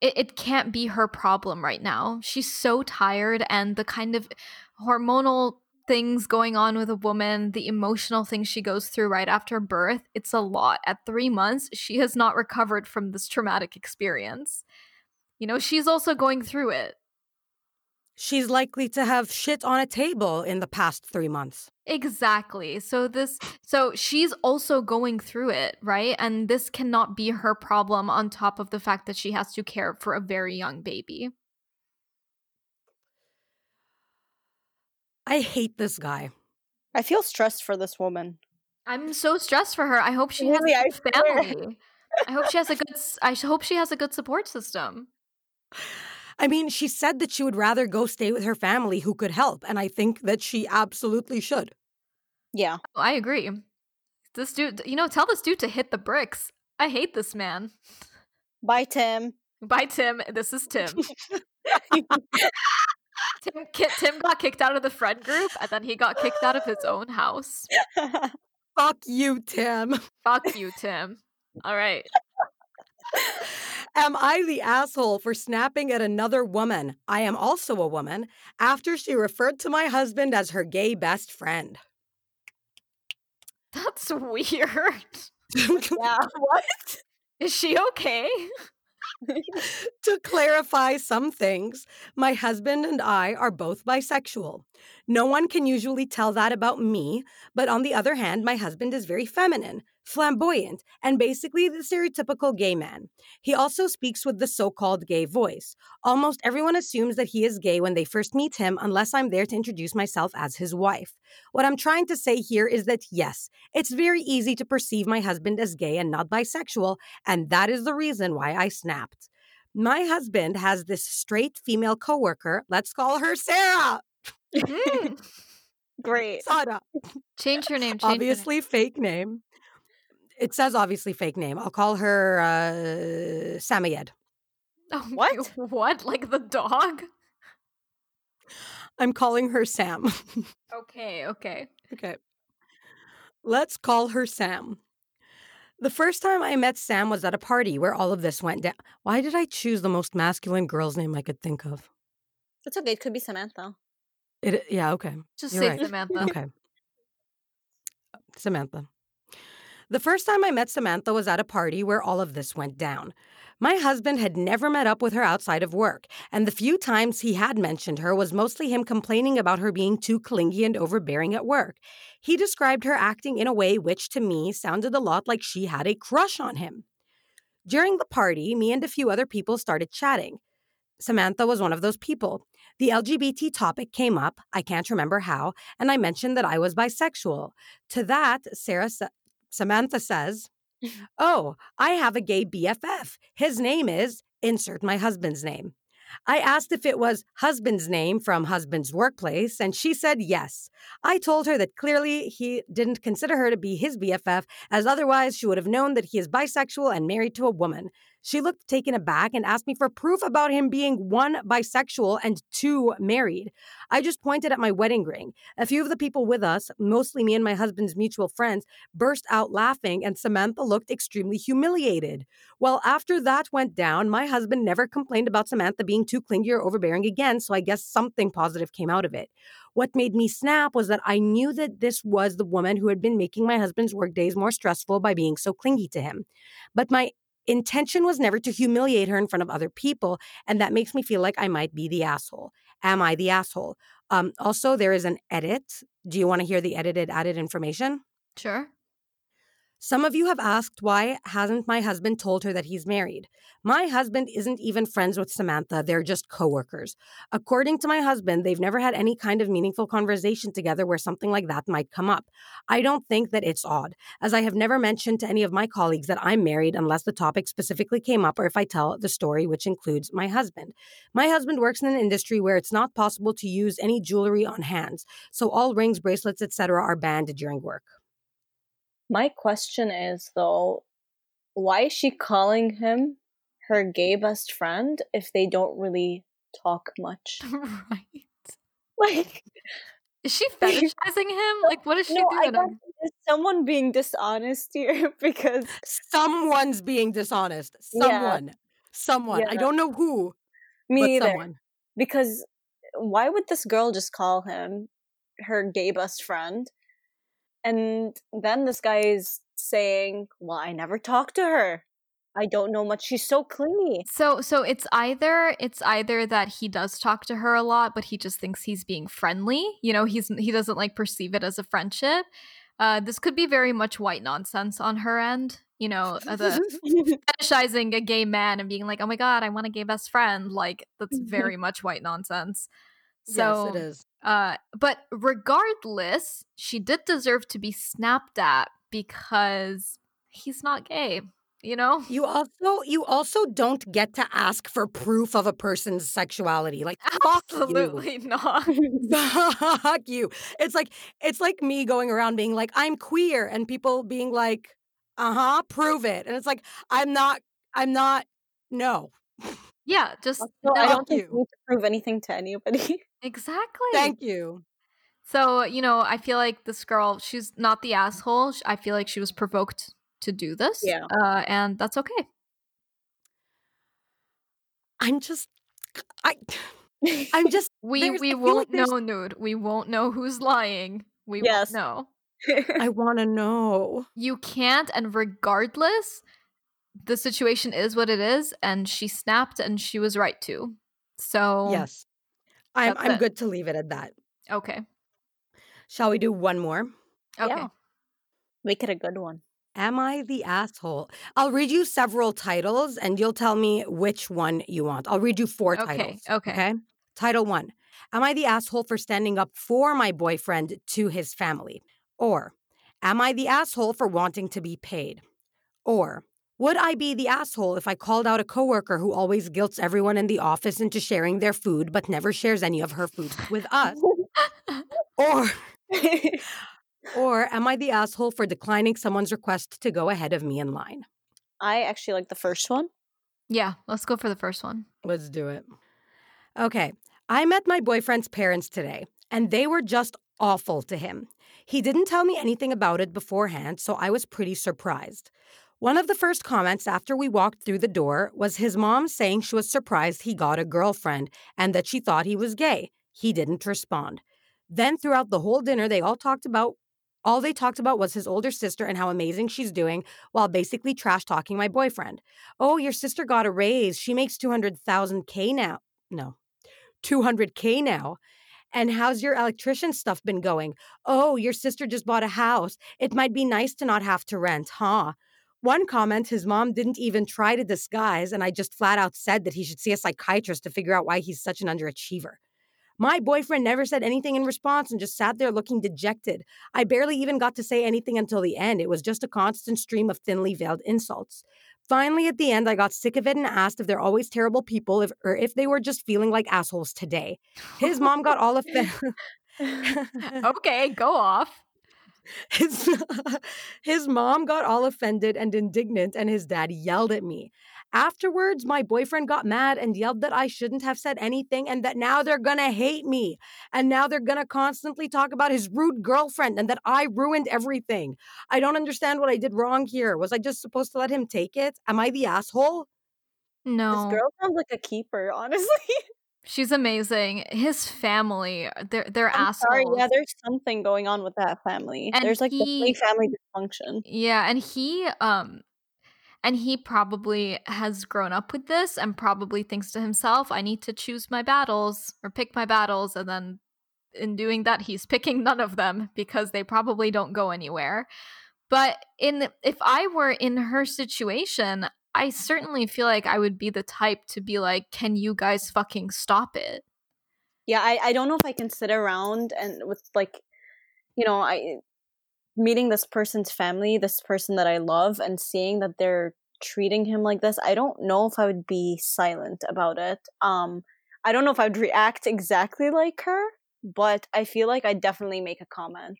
it, it can't be her problem right now. She's so tired and the kind of hormonal things going on with a woman, the emotional things she goes through right after birth, it's a lot. At three months, she has not recovered from this traumatic experience. You know, she's also going through it. She's likely to have shit on a table in the past three months. Exactly. So this so she's also going through it, right? And this cannot be her problem on top of the fact that she has to care for a very young baby. I hate this guy. I feel stressed for this woman. I'm so stressed for her. I hope she Really, has a good family. I hope she has a good s- I sh- hope she has a good support system. I mean, she said that she would rather go stay with her family who could help, and I think that she absolutely should. Yeah. Oh, I agree. This dude, you know, tell this dude to hit the bricks. I hate this man. Bye, Tim. Bye, Tim. This is Tim. Tim, Tim got kicked out of the friend group, and then he got kicked out of his own house. Fuck you, Tim. Fuck you, Tim. All right. Am I the asshole for snapping at another woman? I am also a woman after she referred to my husband as her gay best friend. That's weird. yeah. What? Is she okay? To clarify some things, my husband and I are both bisexual. No one can usually tell that about me, but on the other hand, my husband is very feminine, flamboyant, and basically the stereotypical gay man. He also speaks with the so called gay voice. Almost everyone assumes that he is gay when they first meet him, unless I'm there to introduce myself as his wife. What I'm trying to say here is that yes, it's very easy to perceive my husband as gay and not bisexual, and that is the reason why I snapped. My husband has this straight female coworker. Let's call her Sarah. Mm. Great. Sarah. Change her name. Change Obviously, fake name. It says obviously fake name. I'll call her uh, Samoyed. Oh, What? What? Like the dog? I'm calling her Sam. Okay. Okay. okay. Let's call her Sam. The first time I met Sam was at a party where all of this went down. Why did I choose the most masculine girl's name I could think of? It's okay. It could be Samantha. It, yeah, okay. Just You're say right. Samantha. Okay. Samantha. The first time I met Samantha was at a party where all of this went down. My husband had never met up with her outside of work, and the few times he had mentioned her was mostly him complaining about her being too clingy and overbearing at work. He described her acting in a way which, to me, sounded a lot like she had a crush on him. During the party, me and a few other people started chatting. Samantha was one of those people. The LGBT topic came up, I can't remember how, and I mentioned that I was bisexual. To that, Sarah sa- Samantha says, "Oh, I have a gay BFF. His name is insert my husband's name." I asked if it was husband's name from husband's workplace, and she said yes. I told her that clearly he didn't consider her to be his BFF, as otherwise she would have known that he is bisexual and married to a woman. She looked taken aback and asked me for proof about him being one, bisexual, and two, married. I just pointed at my wedding ring. A few of the people with us, mostly me and my husband's mutual friends, burst out laughing, and Samantha looked extremely humiliated. Well, after that went down, my husband never complained about Samantha being too clingy or overbearing again, so I guess something positive came out of it. What made me snap was that I knew that this was the woman who had been making my husband's work days more stressful by being so clingy to him. But my intention was never to humiliate her in front of other people. And that makes me feel like I might be the asshole. Am I the asshole? Um, also, there is an edit. Do you want to hear the edited added information? Sure. Some of you have asked why hasn't my husband told her that he's married? My husband isn't even friends with Samantha, they're just coworkers. According to my husband, they've never had any kind of meaningful conversation together where something like that might come up. I don't think that it's odd, as I have never mentioned to any of my colleagues that I'm married unless the topic specifically came up or if I tell the story which includes my husband. My husband works in an industry where it's not possible to use any jewelry on hands, so all rings, bracelets, etc. are banned during work. My question is though, why is she calling him her gay best friend if they don't really talk much? right. Like Is she fetishizing him? Like what is she no, doing? guess is someone being dishonest here because Someone's being dishonest. Yeah. Someone. Someone. I don't know who, me but either. someone. Because why would this girl just call him her gay best friend? And then this guy is saying, Well, I never talked to her. I don't know much. She's so clingy. So so it's either it's either that he does talk to her a lot, but he just thinks he's being friendly. You know, he's he doesn't like perceive it as a friendship. Uh, this could be very much white nonsense on her end. You know, uh, the fetishizing a gay man and being like, "Oh my god, I want a gay best friend." Like that's very much white nonsense. So yes, it is. Uh, but regardless, she did deserve to be snapped at because he's not gay. You know, You also you also don't get to ask for proof of a person's sexuality. Like fuck you. absolutely not. Fuck you. It's like it's like me going around being like I'm queer and people being like, "Uh-huh, prove it." And it's like I'm not I'm not no. Yeah, just So no. I don't think you. you need to prove anything to anybody. exactly. Thank you. So you know, I feel like this girl, she's not the asshole. I feel like she was provoked to do this. Yeah. uh, and that's okay. I'm just I I'm just We we won't like know, Noor. We won't know who's lying. We Yes. won't know. I want to know. You can't, and regardless, the situation is what it is, and she snapped, and she was right to. So Yes. I'm That's I'm it. good to leave it at that. okay, Shall we do one more? okay. Yeah. Make it a good one. Am I the asshole? I'll read you several titles and you'll tell me which one you want. I'll read you four Okay, titles. okay. Okay. Title one Am I the asshole for standing up for my boyfriend to his family? Or Am I the asshole for wanting to be paid? Or would I be the asshole if I called out a coworker who always guilts everyone in the office into sharing their food but never shares any of her food with us? Or or am I the asshole for declining someone's request to go ahead of me in line? I actually like the first one. Yeah, let's go for the first one. Let's do it. Okay. I met my boyfriend's parents today, and they were just awful to him. He didn't tell me anything about it beforehand, so I was pretty surprised. One of the first comments after we walked through the door was his mom saying she was surprised he got a girlfriend and that she thought he was gay. He didn't respond. Then throughout the whole dinner, they all talked about all they talked about was his older sister and how amazing she's doing while basically trash talking my boyfriend. Oh, your sister got a raise. She makes 200,000K now. No, 200K now. And how's your electrician stuff been going? Oh, your sister just bought a house. It might be nice to not have to rent, huh? One comment his mom didn't even try to disguise, and I just flat out said that he should see a psychiatrist to figure out why he's such an underachiever. My boyfriend never said anything in response and just sat there looking dejected. I barely even got to say anything until the end. It was just a constant stream of thinly veiled insults. Finally, at the end, I got sick of it and asked if they're always terrible people if, or if they were just feeling like assholes today. His mom got all offended. okay, go off. his, his mom got all offended and indignant, and his dad yelled at me. Afterwards, my boyfriend got mad and yelled that I shouldn't have said anything and that now they're gonna hate me. And now they're gonna constantly talk about his rude girlfriend and that I ruined everything. I don't understand what I did wrong here. Was I just supposed to let him take it? Am I the asshole? No, This girl sounds like a keeper, honestly. She's amazing. His family, they're they're I'm assholes. sorry, yeah, there's something going on with that family. And there's like he- family dysfunction. Yeah, and he um And he probably has grown up with this and probably thinks to himself, I need to choose my battles or pick my battles. And then in doing that, he's picking none of them because they probably don't go anywhere. But in if I were in her situation, I certainly feel like I would be the type to be like, "Can you guys fucking stop it?" Yeah, I I don't know if I can sit around and with like, you know, I meeting this person's family, this person that I love, and seeing that they're treating him like this. I don't know if I would be silent about it. Um, I don't know if I would react exactly like her, but I feel like I definitely make a comment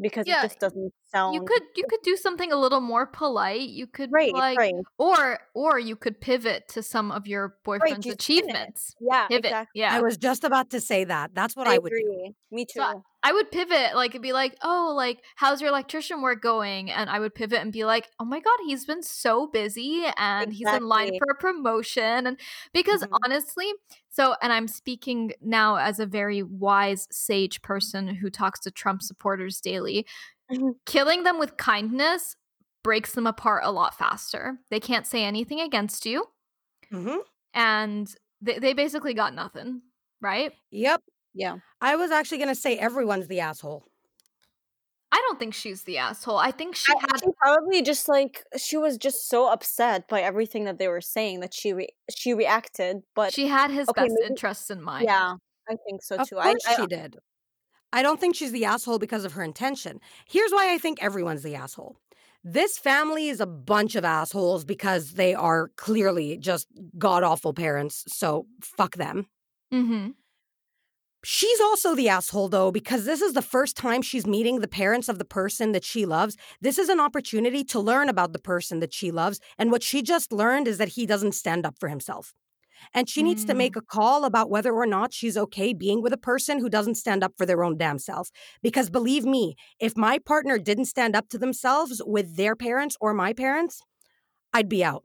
because yeah, it just doesn't sound you could you could do something a little more polite you could right, like right. or or you could pivot to some of your boyfriend's right, achievements yeah pivot exactly. yeah i was just about to say that that's what i, I would agree. do me too so I would pivot, like, it'd be like, oh, like, how's your electrician work going? And I would pivot and be like, oh my God, he's been so busy and exactly. he's in line for a promotion. And because mm-hmm. honestly, so, and I'm speaking now as a very wise, sage person who talks to Trump supporters daily, mm-hmm. killing them with kindness breaks them apart a lot faster. They can't say anything against you. Mm-hmm. And they, they basically got nothing, right? Yep. Yeah. I was actually going to say everyone's the asshole. I don't think she's the asshole. I think she I, had she probably just like she was just so upset by everything that they were saying that she re- she reacted, but she had his okay, best maybe, interests in mind. Yeah, I think so too. of too. Course I, she did. I don't think she's the asshole because of her intention. Here's why I think everyone's the asshole. This family is a bunch of assholes because they are clearly just god awful parents. So fuck them. Mm-hmm. She's also the asshole, though, because this is the first time she's meeting the parents of the person that she loves. This is an opportunity to learn about the person that she loves. And what she just learned is that he doesn't stand up for himself. And she mm. needs to make mm. a call about whether or not she's okay being with a person who doesn't stand up for their own damn self. Because believe me, if my partner didn't stand up to themselves with their parents or my parents, I'd be out.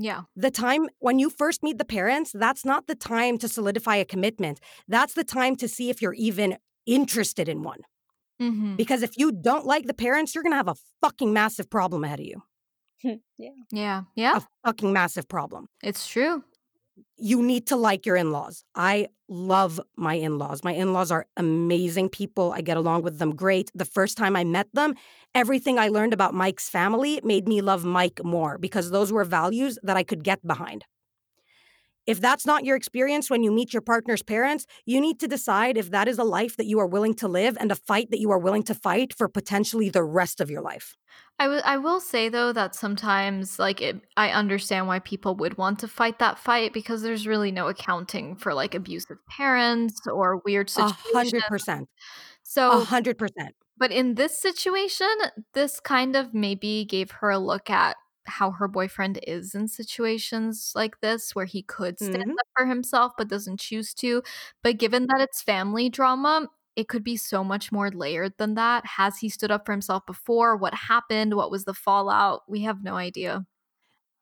Yeah. The time when you first meet the parents, that's not the time to solidify a commitment. That's the time to see if you're even interested in one. Mm-hmm. Because if you don't like the parents, you're going to have a fucking massive problem ahead of you. yeah. Yeah. Yeah. A fucking massive problem. It's true you need to like your in laws. I love my in laws. My in laws are amazing people. I get along with them great. The first time I met them, everything I learned about Mike's family made me love Mike more because those were values that I could get behind. If that's not your experience when you meet your partner's parents, you need to decide if that is a life that you are willing to live and a fight that you are willing to fight for potentially the rest of your life. I, w- I will say though that sometimes like it, I understand why people would want to fight that fight because there's really no accounting for like abusive parents or weird situations. A hundred percent. So a hundred percent. But in this situation, this kind of maybe gave her a look at how her boyfriend is in situations like this where he could stand mm-hmm. up for himself but doesn't choose to. But given that it's family drama, it could be so much more layered than that. Has he stood up for himself before? What happened? What was the fallout? We have no idea.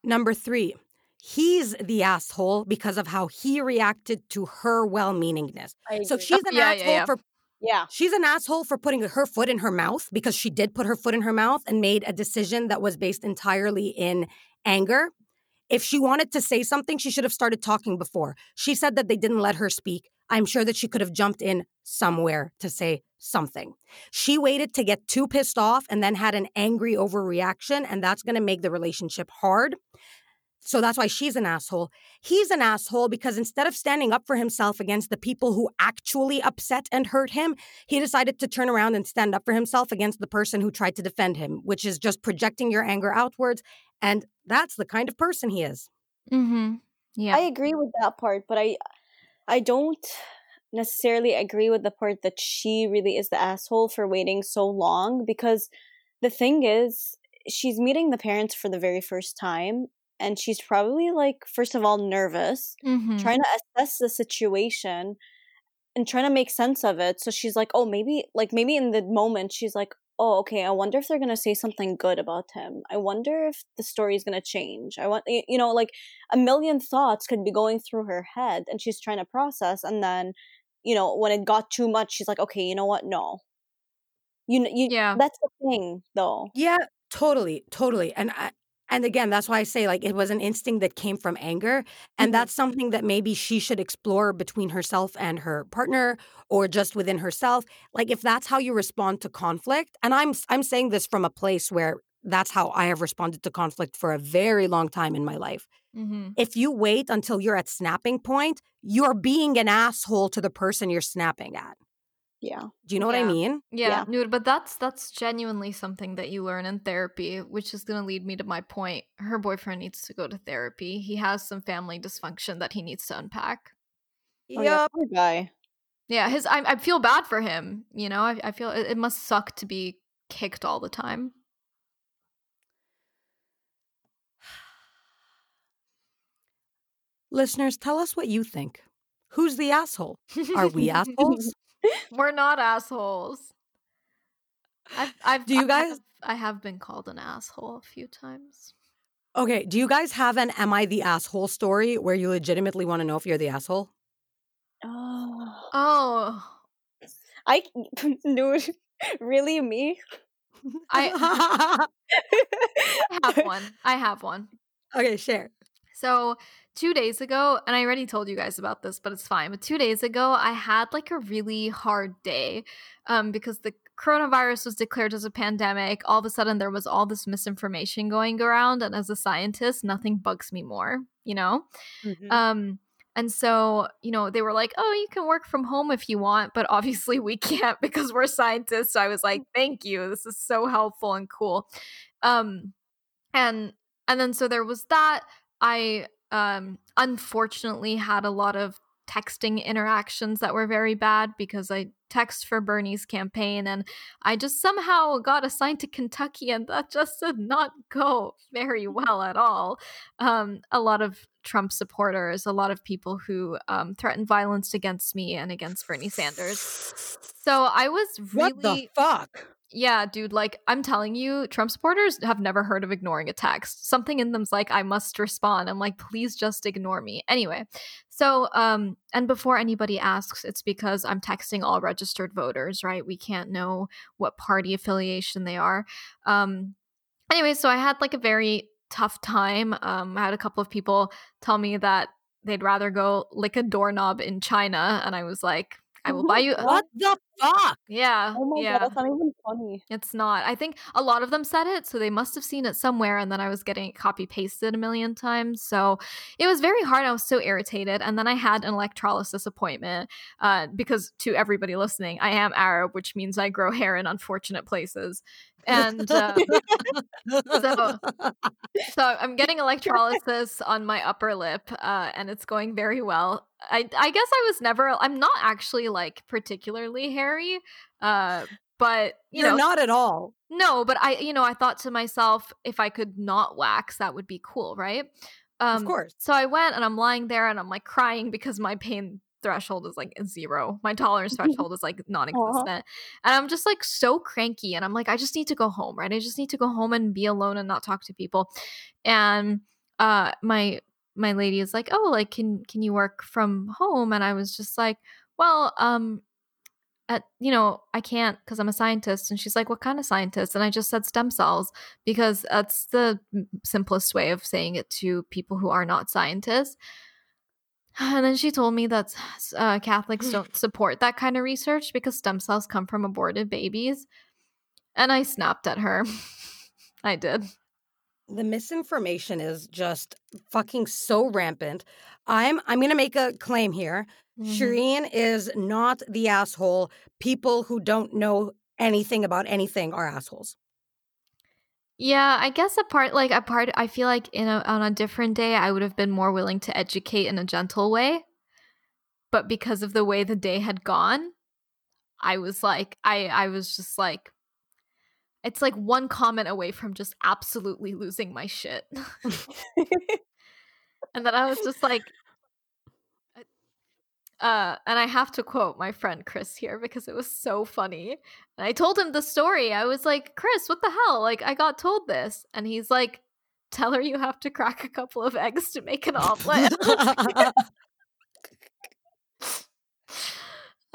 Number three, he's the asshole because of how he reacted to her well meaningness. So she's an yeah, asshole yeah, yeah. for yeah. She's an asshole for putting her foot in her mouth because she did put her foot in her mouth and made a decision that was based entirely in anger. If she wanted to say something, she should have started talking before. She said that they didn't let her speak. I'm sure that she could have jumped in somewhere to say something. She waited to get too pissed off and then had an angry overreaction, and that's going to make the relationship hard. So that's why she's an asshole. He's an asshole because instead of standing up for himself against the people who actually upset and hurt him, he decided to turn around and stand up for himself against the person who tried to defend him, which is just projecting your anger outwards. And that's the kind of person he is. Mm-hmm. Yeah. I agree with that part, but I I don't necessarily agree with the part that she really is the asshole for waiting so long because the thing is she's meeting the parents for the very first time and she's probably like first of all nervous mm-hmm. trying to assess the situation and trying to make sense of it so she's like oh maybe like maybe in the moment she's like oh okay i wonder if they're going to say something good about him. I wonder if the story is going to change. I want you know like a million thoughts could be going through her head and she's trying to process and then you know when it got too much she's like okay you know what? No. You know you yeah. that's the thing though. Yeah totally totally and i And again, that's why I say like it was an instinct that came from anger. And Mhm. that's something that maybe she should explore between herself and her partner or just within herself. Like if that's how you respond to conflict, and I'm I'm saying this from a place where that's how I have responded to conflict for a very long time in my life. Mm-hmm. If you wait until you're at snapping point, you're being an asshole to the person you're snapping at. Yeah. Do you know what I mean? Yeah, Yeah. no, but that's that's genuinely something that you learn in therapy, which is going to lead me to my point. Her boyfriend needs to go to therapy. He has some family dysfunction that he needs to unpack. Oh, yeah, poor guy. Yeah, his I, I feel bad for him. You know, I, I feel it, it must suck to be kicked all the time. Listeners, tell us what you think. Who's the asshole? Are we assholes? We're not assholes. I've, I've Do you I guys- have- I have been called an asshole a few times. Okay, do you guys have an am I the asshole story where you legitimately want to know if you're the asshole? Oh, Oh, I dude, really me? I have one. I have one. okay, share. So, two days ago, and I already told you guys about this, but it's fine. But two days ago, I had like a really hard day um, because the coronavirus was declared as a pandemic. All of a sudden, there was all this misinformation going around. And as a scientist, nothing bugs me more, you know? Mm-hmm. Um, and so, you know, they were like, oh, you can work from home if you want, but obviously we can't because we're scientists. So I was like, thank you. This is so helpful and cool. Um, and and then so there was that. I um unfortunately had a lot of texting interactions that were very bad because I text for Bernie's campaign and I just somehow got assigned to Kentucky and that just did not go very well at all. Um, a lot of Trump supporters, a lot of people who um, threatened violence against me and against Bernie Sanders. So I was really What the fuck? Yeah, dude, like I'm telling you, Trump supporters have never heard of ignoring a text. Something in them's like, I must respond. I'm like, please just ignore me. Anyway, so um, and before anybody asks, it's because I'm texting all registered voters, right? We can't know what party affiliation they are. Um, anyway, so I had like a very tough time. Um, I had a couple of people tell me that they'd rather go lick a doorknob in China, and I was like, I will buy you. What the fuck? Yeah, Oh my yeah. god, that's not even funny. It's not. I think a lot of them said it, so they must have seen it somewhere, and then I was getting it copy pasted a million times. So it was very hard. I was so irritated. And then I had an electrolysis appointment uh, because, to everybody listening, I am Arab, which means I grow hair in unfortunate places. And uh, so, so I'm getting electrolysis on my upper lip, uh, and it's going very well. I, I guess I was never. I'm not actually like particularly hairy, uh, but you You're know, not at all. no, but I, you know, I thought to myself, if I could not wax, that would be cool, right? Um, of course. So I went and I'm lying there and I'm like crying because my pain threshold is like zero. My tolerance threshold is like non existent. And I'm just like so cranky. And I'm like, I just need to go home, right? I just need to go home and be alone and not talk to people. And uh my my lady is like, Oh, like can can you work from home? And I was just like, Well, um, at you know i can't because i'm a scientist and she's like what kind of scientist and i just said stem cells because that's the simplest way of saying it to people who are not scientists and then she told me that uh, catholics don't support that kind of research because stem cells come from aborted babies and i snapped at her i did The misinformation is just fucking so rampant. I'm I'm gonna make a claim here. Mhm. Shereen is not the asshole. People who don't know anything about anything are assholes. Yeah, I guess a part like a part I feel like in a on a different day I would have been more willing to educate in a gentle way. But because of the way the day had gone, I was like I I was just like it's like one comment away from just absolutely losing my shit. and then I was just like uh and I have to quote my friend Chris here because it was so funny. And I told him the story. I was like, "Chris, what the hell? Like I got told this." And he's like, "Tell her you have to crack a couple of eggs to make an omelet."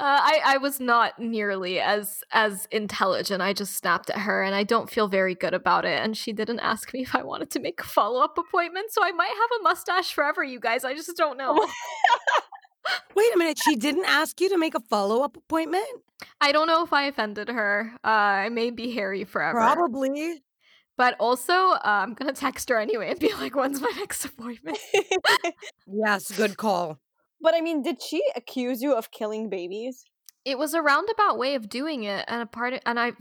Uh, I I was not nearly as as intelligent. I just snapped at her, and I don't feel very good about it. And she didn't ask me if I wanted to make a follow up appointment, so I might have a mustache forever, you guys. I just don't know. Wait a minute. She didn't ask you to make a follow up appointment? I don't know if I offended her. Uh, I may be hairy forever. Probably. But also, uh, I'm gonna text her anyway and be like, "When's my next appointment?" yes, good call. But I mean, did she accuse you of killing babies? It was a roundabout way of doing it, and a part of, and I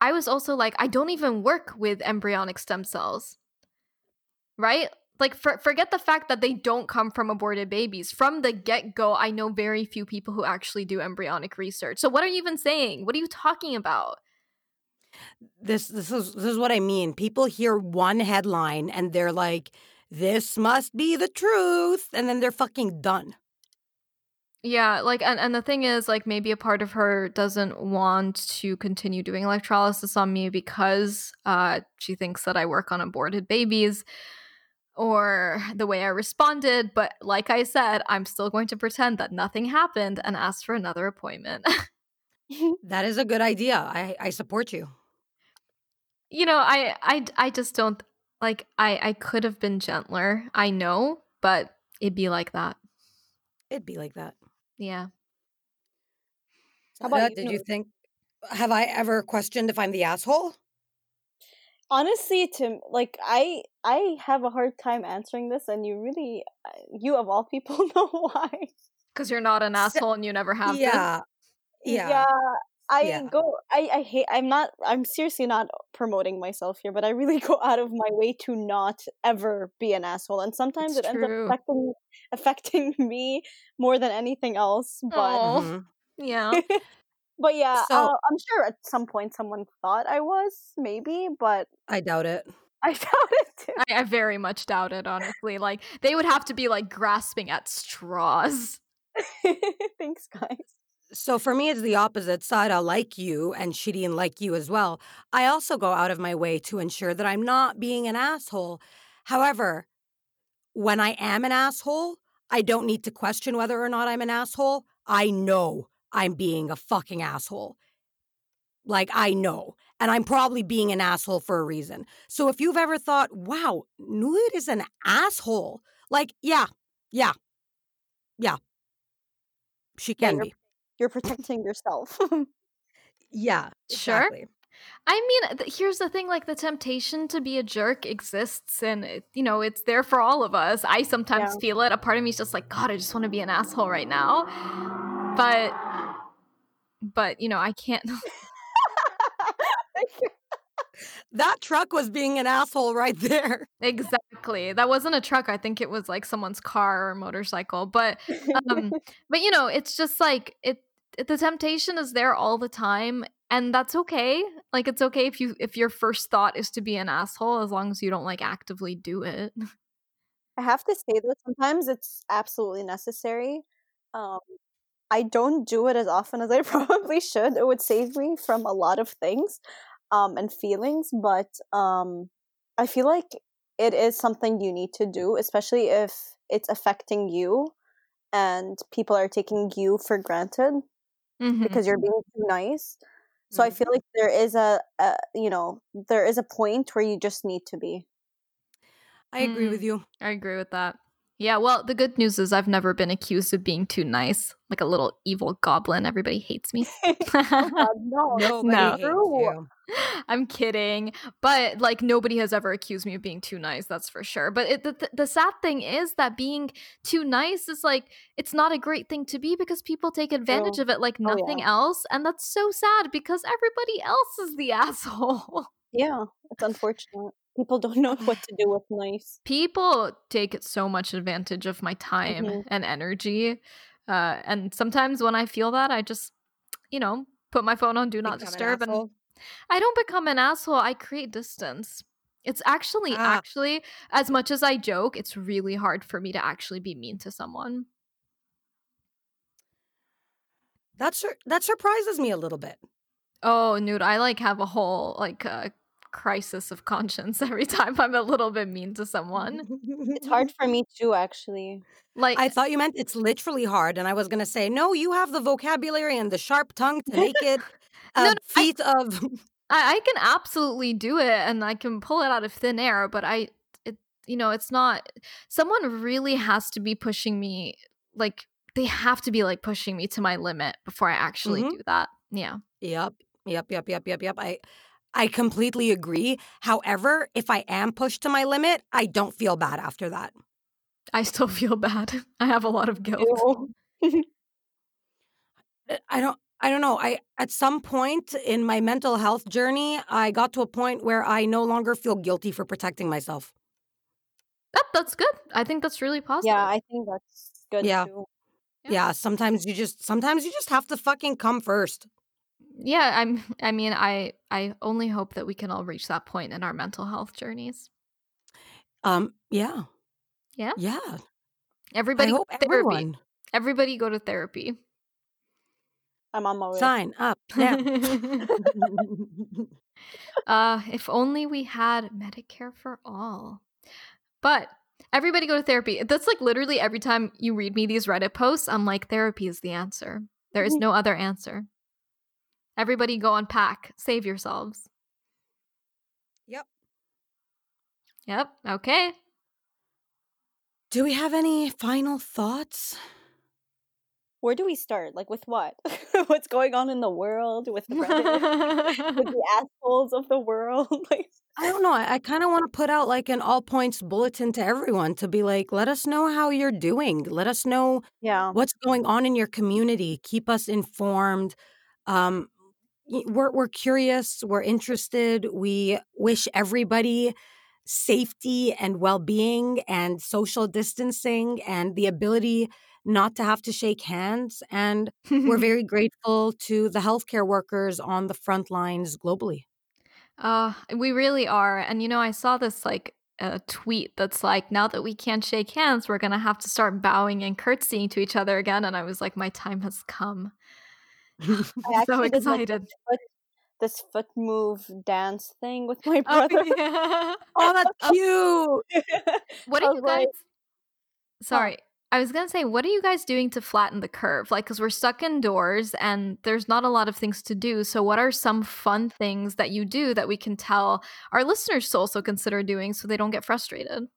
I was also like, I don't even work with embryonic stem cells, right? Like, for, forget the fact that they don't come from aborted babies. From the get go, I know very few people who actually do embryonic research. So, what are you even saying? What are you talking about? This this is this is what I mean. People hear one headline and they're like, "This must be the truth," and then they're fucking done. Yeah, like and, and the thing is like maybe a part of her doesn't want to continue doing electrolysis on me because uh she thinks that I work on aborted babies or the way I responded, but like I said, I'm still going to pretend that nothing happened and ask for another appointment. that is a good idea. I I support you. You know, I I I just don't like I I could have been gentler. I know, but it'd be like that. It'd be like that. Yeah. How about? Did you think? Have I ever questioned if I'm the asshole? Honestly, Tim, like I, I have a hard time answering this, and you really, uh, you of all people, know why. Because you're not an asshole, and you never have. Yeah. Been. Yeah. Yeah. I yeah. go I, I hate I'm not I'm seriously not promoting myself here, but I really go out of my way to not ever be an asshole. And sometimes it's it ends up affecting affecting me more than anything else. But mm-hmm. yeah. But yeah, so, uh, I'm sure at some point someone thought I was, maybe, but I doubt it. I doubt it too. I, I very much doubt it, honestly. Like they would have to be like grasping at straws. Thanks, guys. So for me, it's the opposite side. I like you and Shereen like you as well. I also go out of my way to ensure that I'm not being an asshole. However, when I am an asshole, I don't need to question whether or not I'm an asshole. I know I'm being a fucking asshole. Like, I know. And I'm probably being an asshole for a reason. So if you've ever thought, wow, Noor is an asshole, like, yeah, yeah, yeah, she can yeah, be you're protecting yourself. yeah, exactly. Sure. I mean, th- here's the thing like the temptation to be a jerk exists and it, you know, it's there for all of us. I sometimes yeah. feel it. A part of me is just like, god, I just want to be an asshole right now. But but, you know, I can't that truck was being an asshole right there. Exactly. That wasn't a truck. I think it was like someone's car or motorcycle. But um but you know, it's just like it the temptation is there all the time and that's okay like it's okay if you if your first thought is to be an asshole as long as you don't like actively do it i have to say that sometimes it's absolutely necessary um i don't do it as often as i probably should it would save me from a lot of things um and feelings but um i feel like it is something you need to do especially if it's affecting you and people are taking you for granted mm-hmm. because you're being too nice. So mm-hmm. I feel like there is a, a, you know, there is a point where you just need to be. I agree mm, with you. I agree with that. Yeah, well, the good news is I've never been accused of being too nice, like a little evil goblin. Everybody hates me. oh, no, no, I'm kidding, but like nobody has ever accused me of being too nice. That's for sure. But it, the, the sad thing is that being too nice is like it's not a great thing to be because people take advantage True. of it like nothing oh, yeah. else, and that's so sad because everybody else is the asshole. Yeah, it's unfortunate people don't know what to do with nice. People take so much advantage of my time mm-hmm. and energy. Uh, and sometimes when I feel that, I just, you know, put my phone on do not become disturb an and I don't become an asshole. I create distance. It's actually ah. actually as much as I joke, it's really hard for me to actually be mean to someone. That sur- that surprises me a little bit. Oh, Noor! I like have a whole like uh, crisis of conscience every time I'm a little bit mean to someone. It's hard for me too, actually. Like I thought you meant it's literally hard, and I was gonna say, no, you have the vocabulary and the sharp tongue to make it a No, no, I- feat of. I, I can absolutely do it and I can pull it out of thin air, but I, it, you know, it's not. Someone really has to be pushing me, like they have to be like pushing me to my limit before I actually Mhm. do that. Yeah. Yep, yep, yep, yep, yep, yep. I, I completely agree. However, if I am pushed to my limit, I don't feel bad after that. I still feel bad. I have a lot of guilt. I don't. I don't know. I at some point in my mental health journey, I got to a point where I no longer feel guilty for protecting myself. That that's good. I think that's really positive. yeah, I think that's good Yeah. too. Yeah. Yeah, sometimes you just sometimes you just have to fucking come first. Yeah. I'm. I mean, I I only hope that we can all reach that point in our mental health journeys. Um, yeah. Yeah? Yeah. Everybody, I hope go to therapy. everyone Everybody go to therapy. I'm on my way. sign up now. uh, if only we had Medicare for all. But everybody go to therapy. That's like literally every time you read me these Reddit posts, I'm like, therapy is the answer. There is no other answer. Everybody go unpack. Save yourselves. Yep. Yep. Okay. Do we have any final thoughts? Where do we start? Like with what? What's going on in the world with Reddit? with the assholes of the world? like I don't know. I, I kind of want to put out like an all points bulletin to everyone to be like, let us know how you're doing. Let us know Yeah. what's going on in your community. Keep us informed. Um, y- we're we're curious. We're interested. We wish everybody safety and well being and social distancing and the ability not to have to shake hands. And we're very grateful to the healthcare workers on the front lines globally. Uh, we really are. And you know, I saw this like a tweet that's like, now that we can't shake hands, we're gonna have to start bowing and curtsying to each other again. And I was like, my time has come. So actually did, like, excited. this foot, move dance thing with my Oh, brother. yeah. Oh, that's cute. What are you guys? like, Sorry. I was gonna say, what are you guys doing to flatten the curve? Like, because we're stuck indoors and there's not a lot of things to do. So, what are some fun things that you do that we can tell our listeners to also consider doing so they don't get frustrated?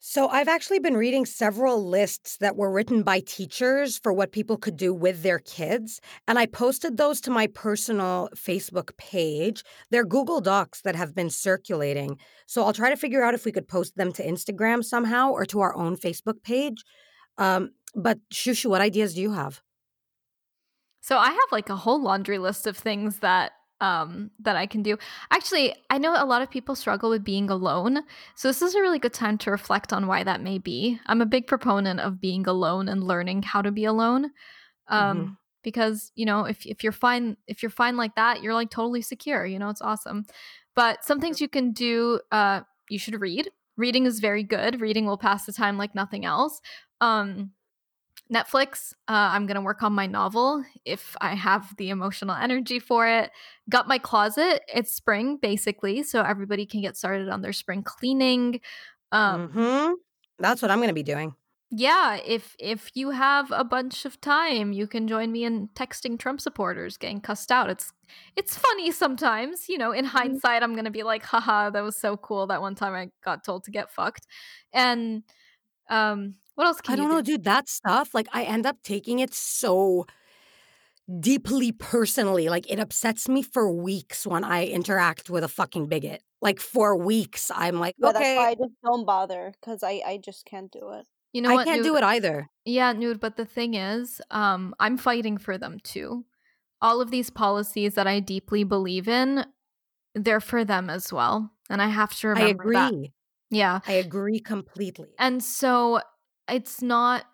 So, I've actually been reading several lists that were written by teachers for what people could do with their kids. And I posted those to my personal Facebook page. They're Google Docs that have been circulating. So, I'll try to figure out if we could post them to Instagram somehow or to our own Facebook page. Um, but, Shushu, what ideas do you have? So I have like a whole laundry list of things that um that I can do. Actually, I know a lot of people struggle with being alone. So this is a really good time to reflect on why that may be. I'm a big proponent of being alone and learning how to be alone. Um because, you know, if if you're fine if you're fine like that, you're like totally secure, you know, it's awesome. But some things you can do uh you should read. Reading is very good. Reading will pass the time like nothing else. Um Netflix, uh, I'm going to work on my novel if I have the emotional energy for it. Got my closet. It's spring, basically. So everybody can get started on their spring cleaning. Um, hmm That's what I'm going to be doing. yeah, if if you have a bunch of time, you can join me in texting Trump supporters, getting cussed out. It's it's funny sometimes, you know. In hindsight, I'm gonna be like, haha, that was so cool. That one time I got told to get fucked. And um, what else can I you don't know, do? dude. That stuff, like, I end up taking it so deeply personally. Like, it upsets me for weeks when I interact with a fucking bigot. Like, for weeks, I'm like, yeah, that's okay, why I just don't bother because I, I just can't do it. You know I what? can't do it either. Yeah, nude. But the thing is, um, I'm fighting for them too. All of these policies that I deeply believe in, they're for them as well, and I have to remember. I agree. that. Yeah, I agree completely. and so it's not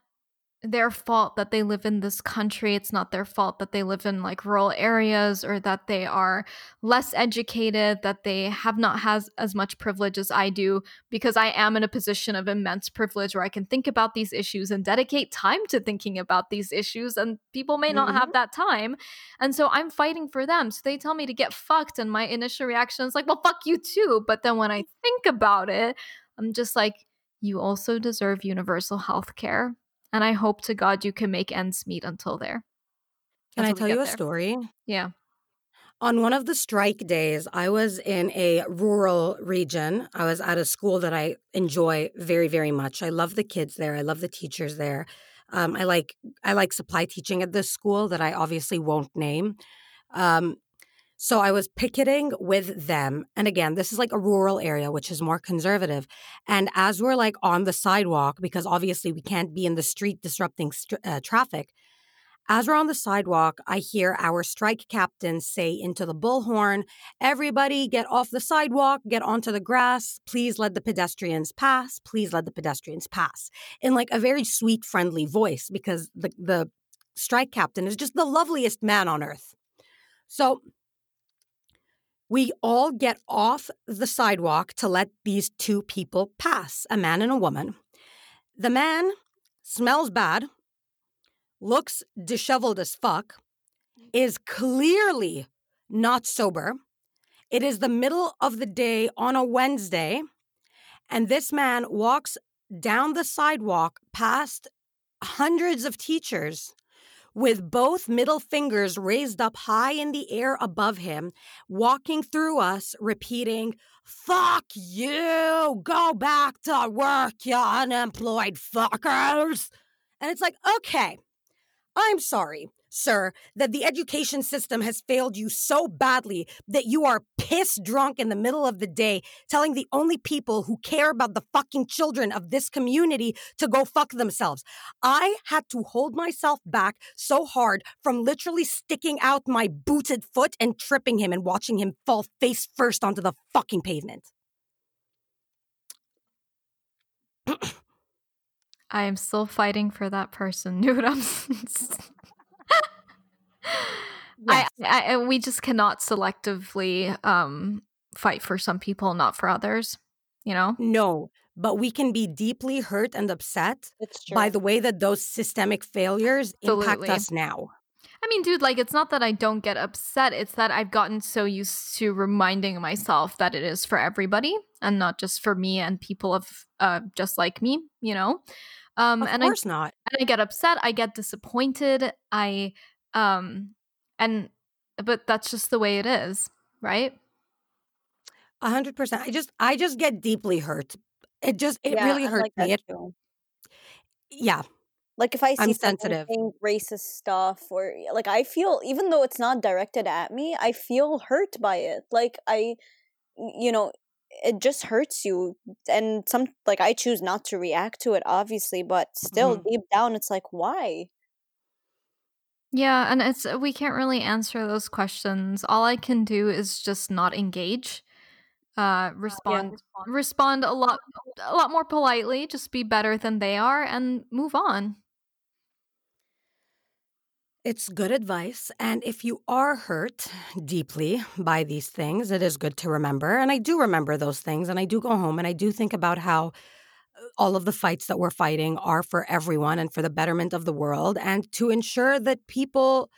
their fault that they live in this country. It's not their fault that they live in like rural areas or that they are less educated, that they have not has as much privilege as I do because I am in a position of immense privilege where I can think about these issues and dedicate time to thinking about these issues and people may not mm-hmm. have that time. And so I'm fighting for them. So they tell me to get fucked and my initial reaction is like, "Well, fuck you too." But then when I think about it, I'm just like you also deserve universal health care and I hope to God you can make ends meet until there. Can I tell you a there. story? Yeah. On one of the strike days, I was in a rural region. I was at a school that I enjoy very, very much. I love the kids there. I love the teachers there. Um, I like I like supply teaching at this school that I obviously won't name. Um, so I was picketing with them. And again, this is like a rural area, which is more conservative. And as we're like on the sidewalk, because obviously we can't be in the street disrupting st- uh, traffic, as we're on the sidewalk, I hear our strike captain say into the bullhorn, Everybody get off the sidewalk, get onto the grass. Please let the pedestrians pass. Please let the pedestrians pass. In like a very sweet, friendly voice, because the, the strike captain is just the loveliest man on earth. So we all get off the sidewalk to let these two people pass a man and a woman. The man smells bad, looks disheveled as fuck, is clearly not sober. It is the middle of the day on a Wednesday, and this man walks down the sidewalk past hundreds of teachers with both middle fingers raised up high in the air above him, walking through us, repeating, Fuck you! Go back to work, you unemployed fuckers! And it's like, okay, I'm sorry sir, that the education system has failed you so badly that you are piss drunk in the middle of the day telling the only people who care about the fucking children of this community to go fuck themselves. I had to hold myself back so hard from literally sticking out my booted foot and tripping him and watching him fall face first onto the fucking pavement. I am still fighting for that person, dude. Yes. I, I, we just cannot selectively um, fight for some people, not for others. You know? No, but we can be deeply hurt and upset by the way that those systemic failures Absolutely. impact us now. I mean, dude, like, it's not that I don't get upset. It's that I've gotten so used to reminding myself that it is for everybody and not just for me and people of uh, just like me, you know? Um, of and course I, not. And I get upset. I get disappointed. I um and but that's just the way it is, right? A hundred percent. I just I just get deeply hurt. It just it yeah, really hurts like me. It, yeah. Like if I see I'm sensitive racist stuff or like I feel even though it's not directed at me, I feel hurt by it. Like I you know, it just hurts you and some like I choose not to react to it obviously, but still mm-hmm. deep down it's like why? Yeah, and it's we can't really answer those questions. All I can do is just not engage. Uh respond yeah. respond a lot a lot more politely, just be better than they are and move on. It's good advice. And if you are hurt deeply by these things, it is good to remember. And I do remember those things. And I do go home and I do think about how all of the fights that we're fighting are for everyone and for the betterment of the world and to ensure that people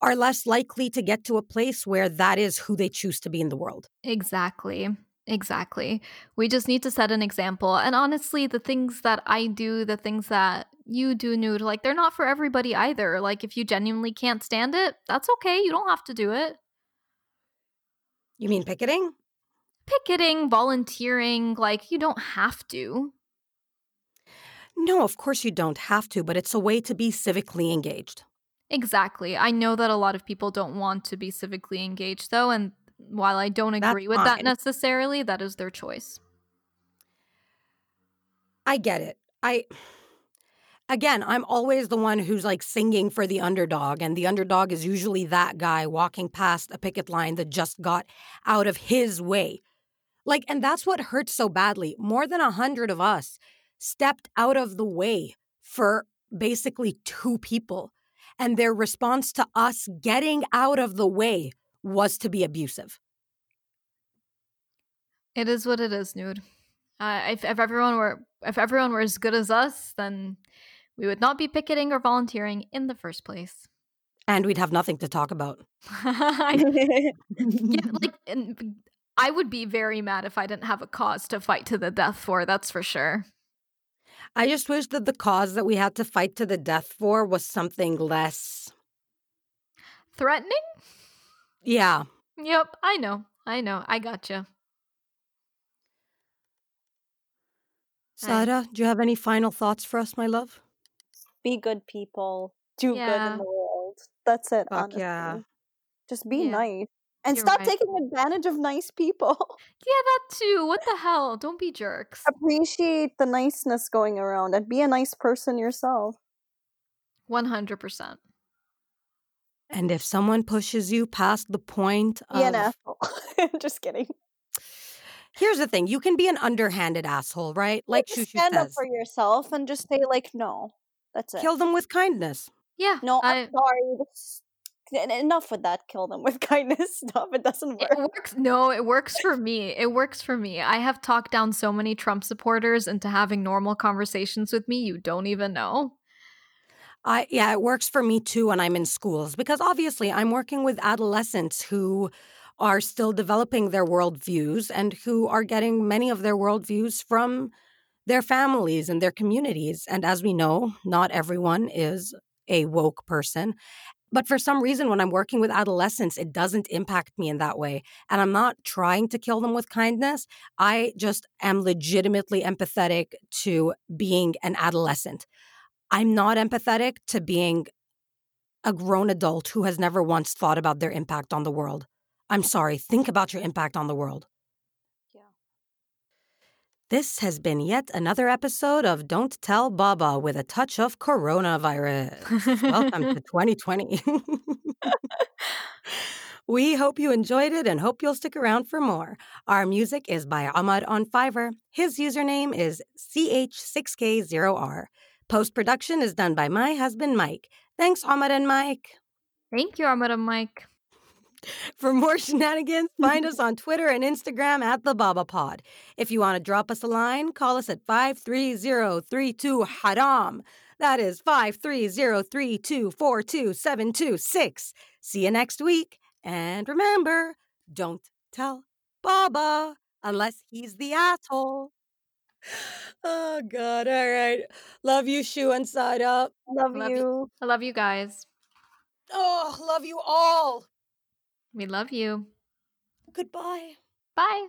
are less likely to get to a place where that is who they choose to be in the world. Exactly. Exactly. We just need to set an example. And honestly, the things that I do, the things that you do, Nude, like they're not for everybody either. Like if you genuinely can't stand it, that's okay. You don't have to do it. You mean picketing? Picketing, volunteering, like you don't have to. No, of course you don't have to, but it's a way to be civically engaged. Exactly. I know that a lot of people don't want to be civically engaged, though, and while I don't agree That's with fine. that necessarily, that is their choice. I get it. I again, I'm always the one who's like singing for the underdog, and the underdog is usually that guy walking past a picket line that just got out of his way. Like, and that's what hurts so badly. More than a hundred of us stepped out of the way for basically two people. And their response to us getting out of the way was to be abusive. It is what it is, Nude. Uh, if, if everyone were if everyone were as good as us, then we would not be picketing or volunteering in the first place. And we'd have nothing to talk about. yeah, like I would be very mad if I didn't have a cause to fight to the death for, that's for sure. I just wish that the cause that we had to fight to the death for was something less threatening? Yeah. Yep, I know. I know. I gotcha. Sarah, do you have any final thoughts for us, my love? Be good people. Do yeah. good in the world. That's it. Fuck honestly. yeah. Just be yeah. nice. And You're stop right. taking advantage of nice people. Yeah, that too. What the hell? Don't be jerks. Appreciate the niceness going around and be a nice person yourself. 100%. And if someone pushes you past the point of. Yeah, Just kidding. Here's the thing: you can be an underhanded asshole, right? Like Shushu stand says. up for yourself and just say, like, no, that's it. Kill them with kindness. Yeah. No, I'm sorry. Enough with that. Kill them with kindness stuff. It doesn't work. It works. No, it works for me. It works for me. I have talked down so many Trump supporters into having normal conversations with me. You don't even know. I yeah, it works for me too when I'm in schools because obviously I'm working with adolescents who are still developing their worldviews and who are getting many of their worldviews from their families and their communities. And as we know, not everyone is a woke person. But for some reason, when I'm working with adolescents, it doesn't impact me in that way. And I'm not trying to kill them with kindness. I just am legitimately empathetic to being an adolescent. I'm not empathetic to being a grown adult who has never once thought about their impact on the world. I'm sorry, think about your impact on the world. This has been yet another episode of Don't Tell Baba with a touch of coronavirus. Welcome to 2020. we hope you enjoyed it and hope you'll stick around for more. Our music is by Ahmad on Fiverr. His username is CH6K0R. Post production is done by my husband, Mike. Thanks, Ahmad and Mike. Thank you, Ahmad and Mike. For more shenanigans, find us on Twitter and Instagram at the Baba Pod. If you want to drop us a line, call us at 53032 Haram. That is 53032427226. See you next week. And remember, don't tell Baba unless he's the asshole. Oh, God. All right. Love you, Shoe and Side Up. Love, love you. you. I love you guys. Oh, love you all. We love you. Goodbye. Bye.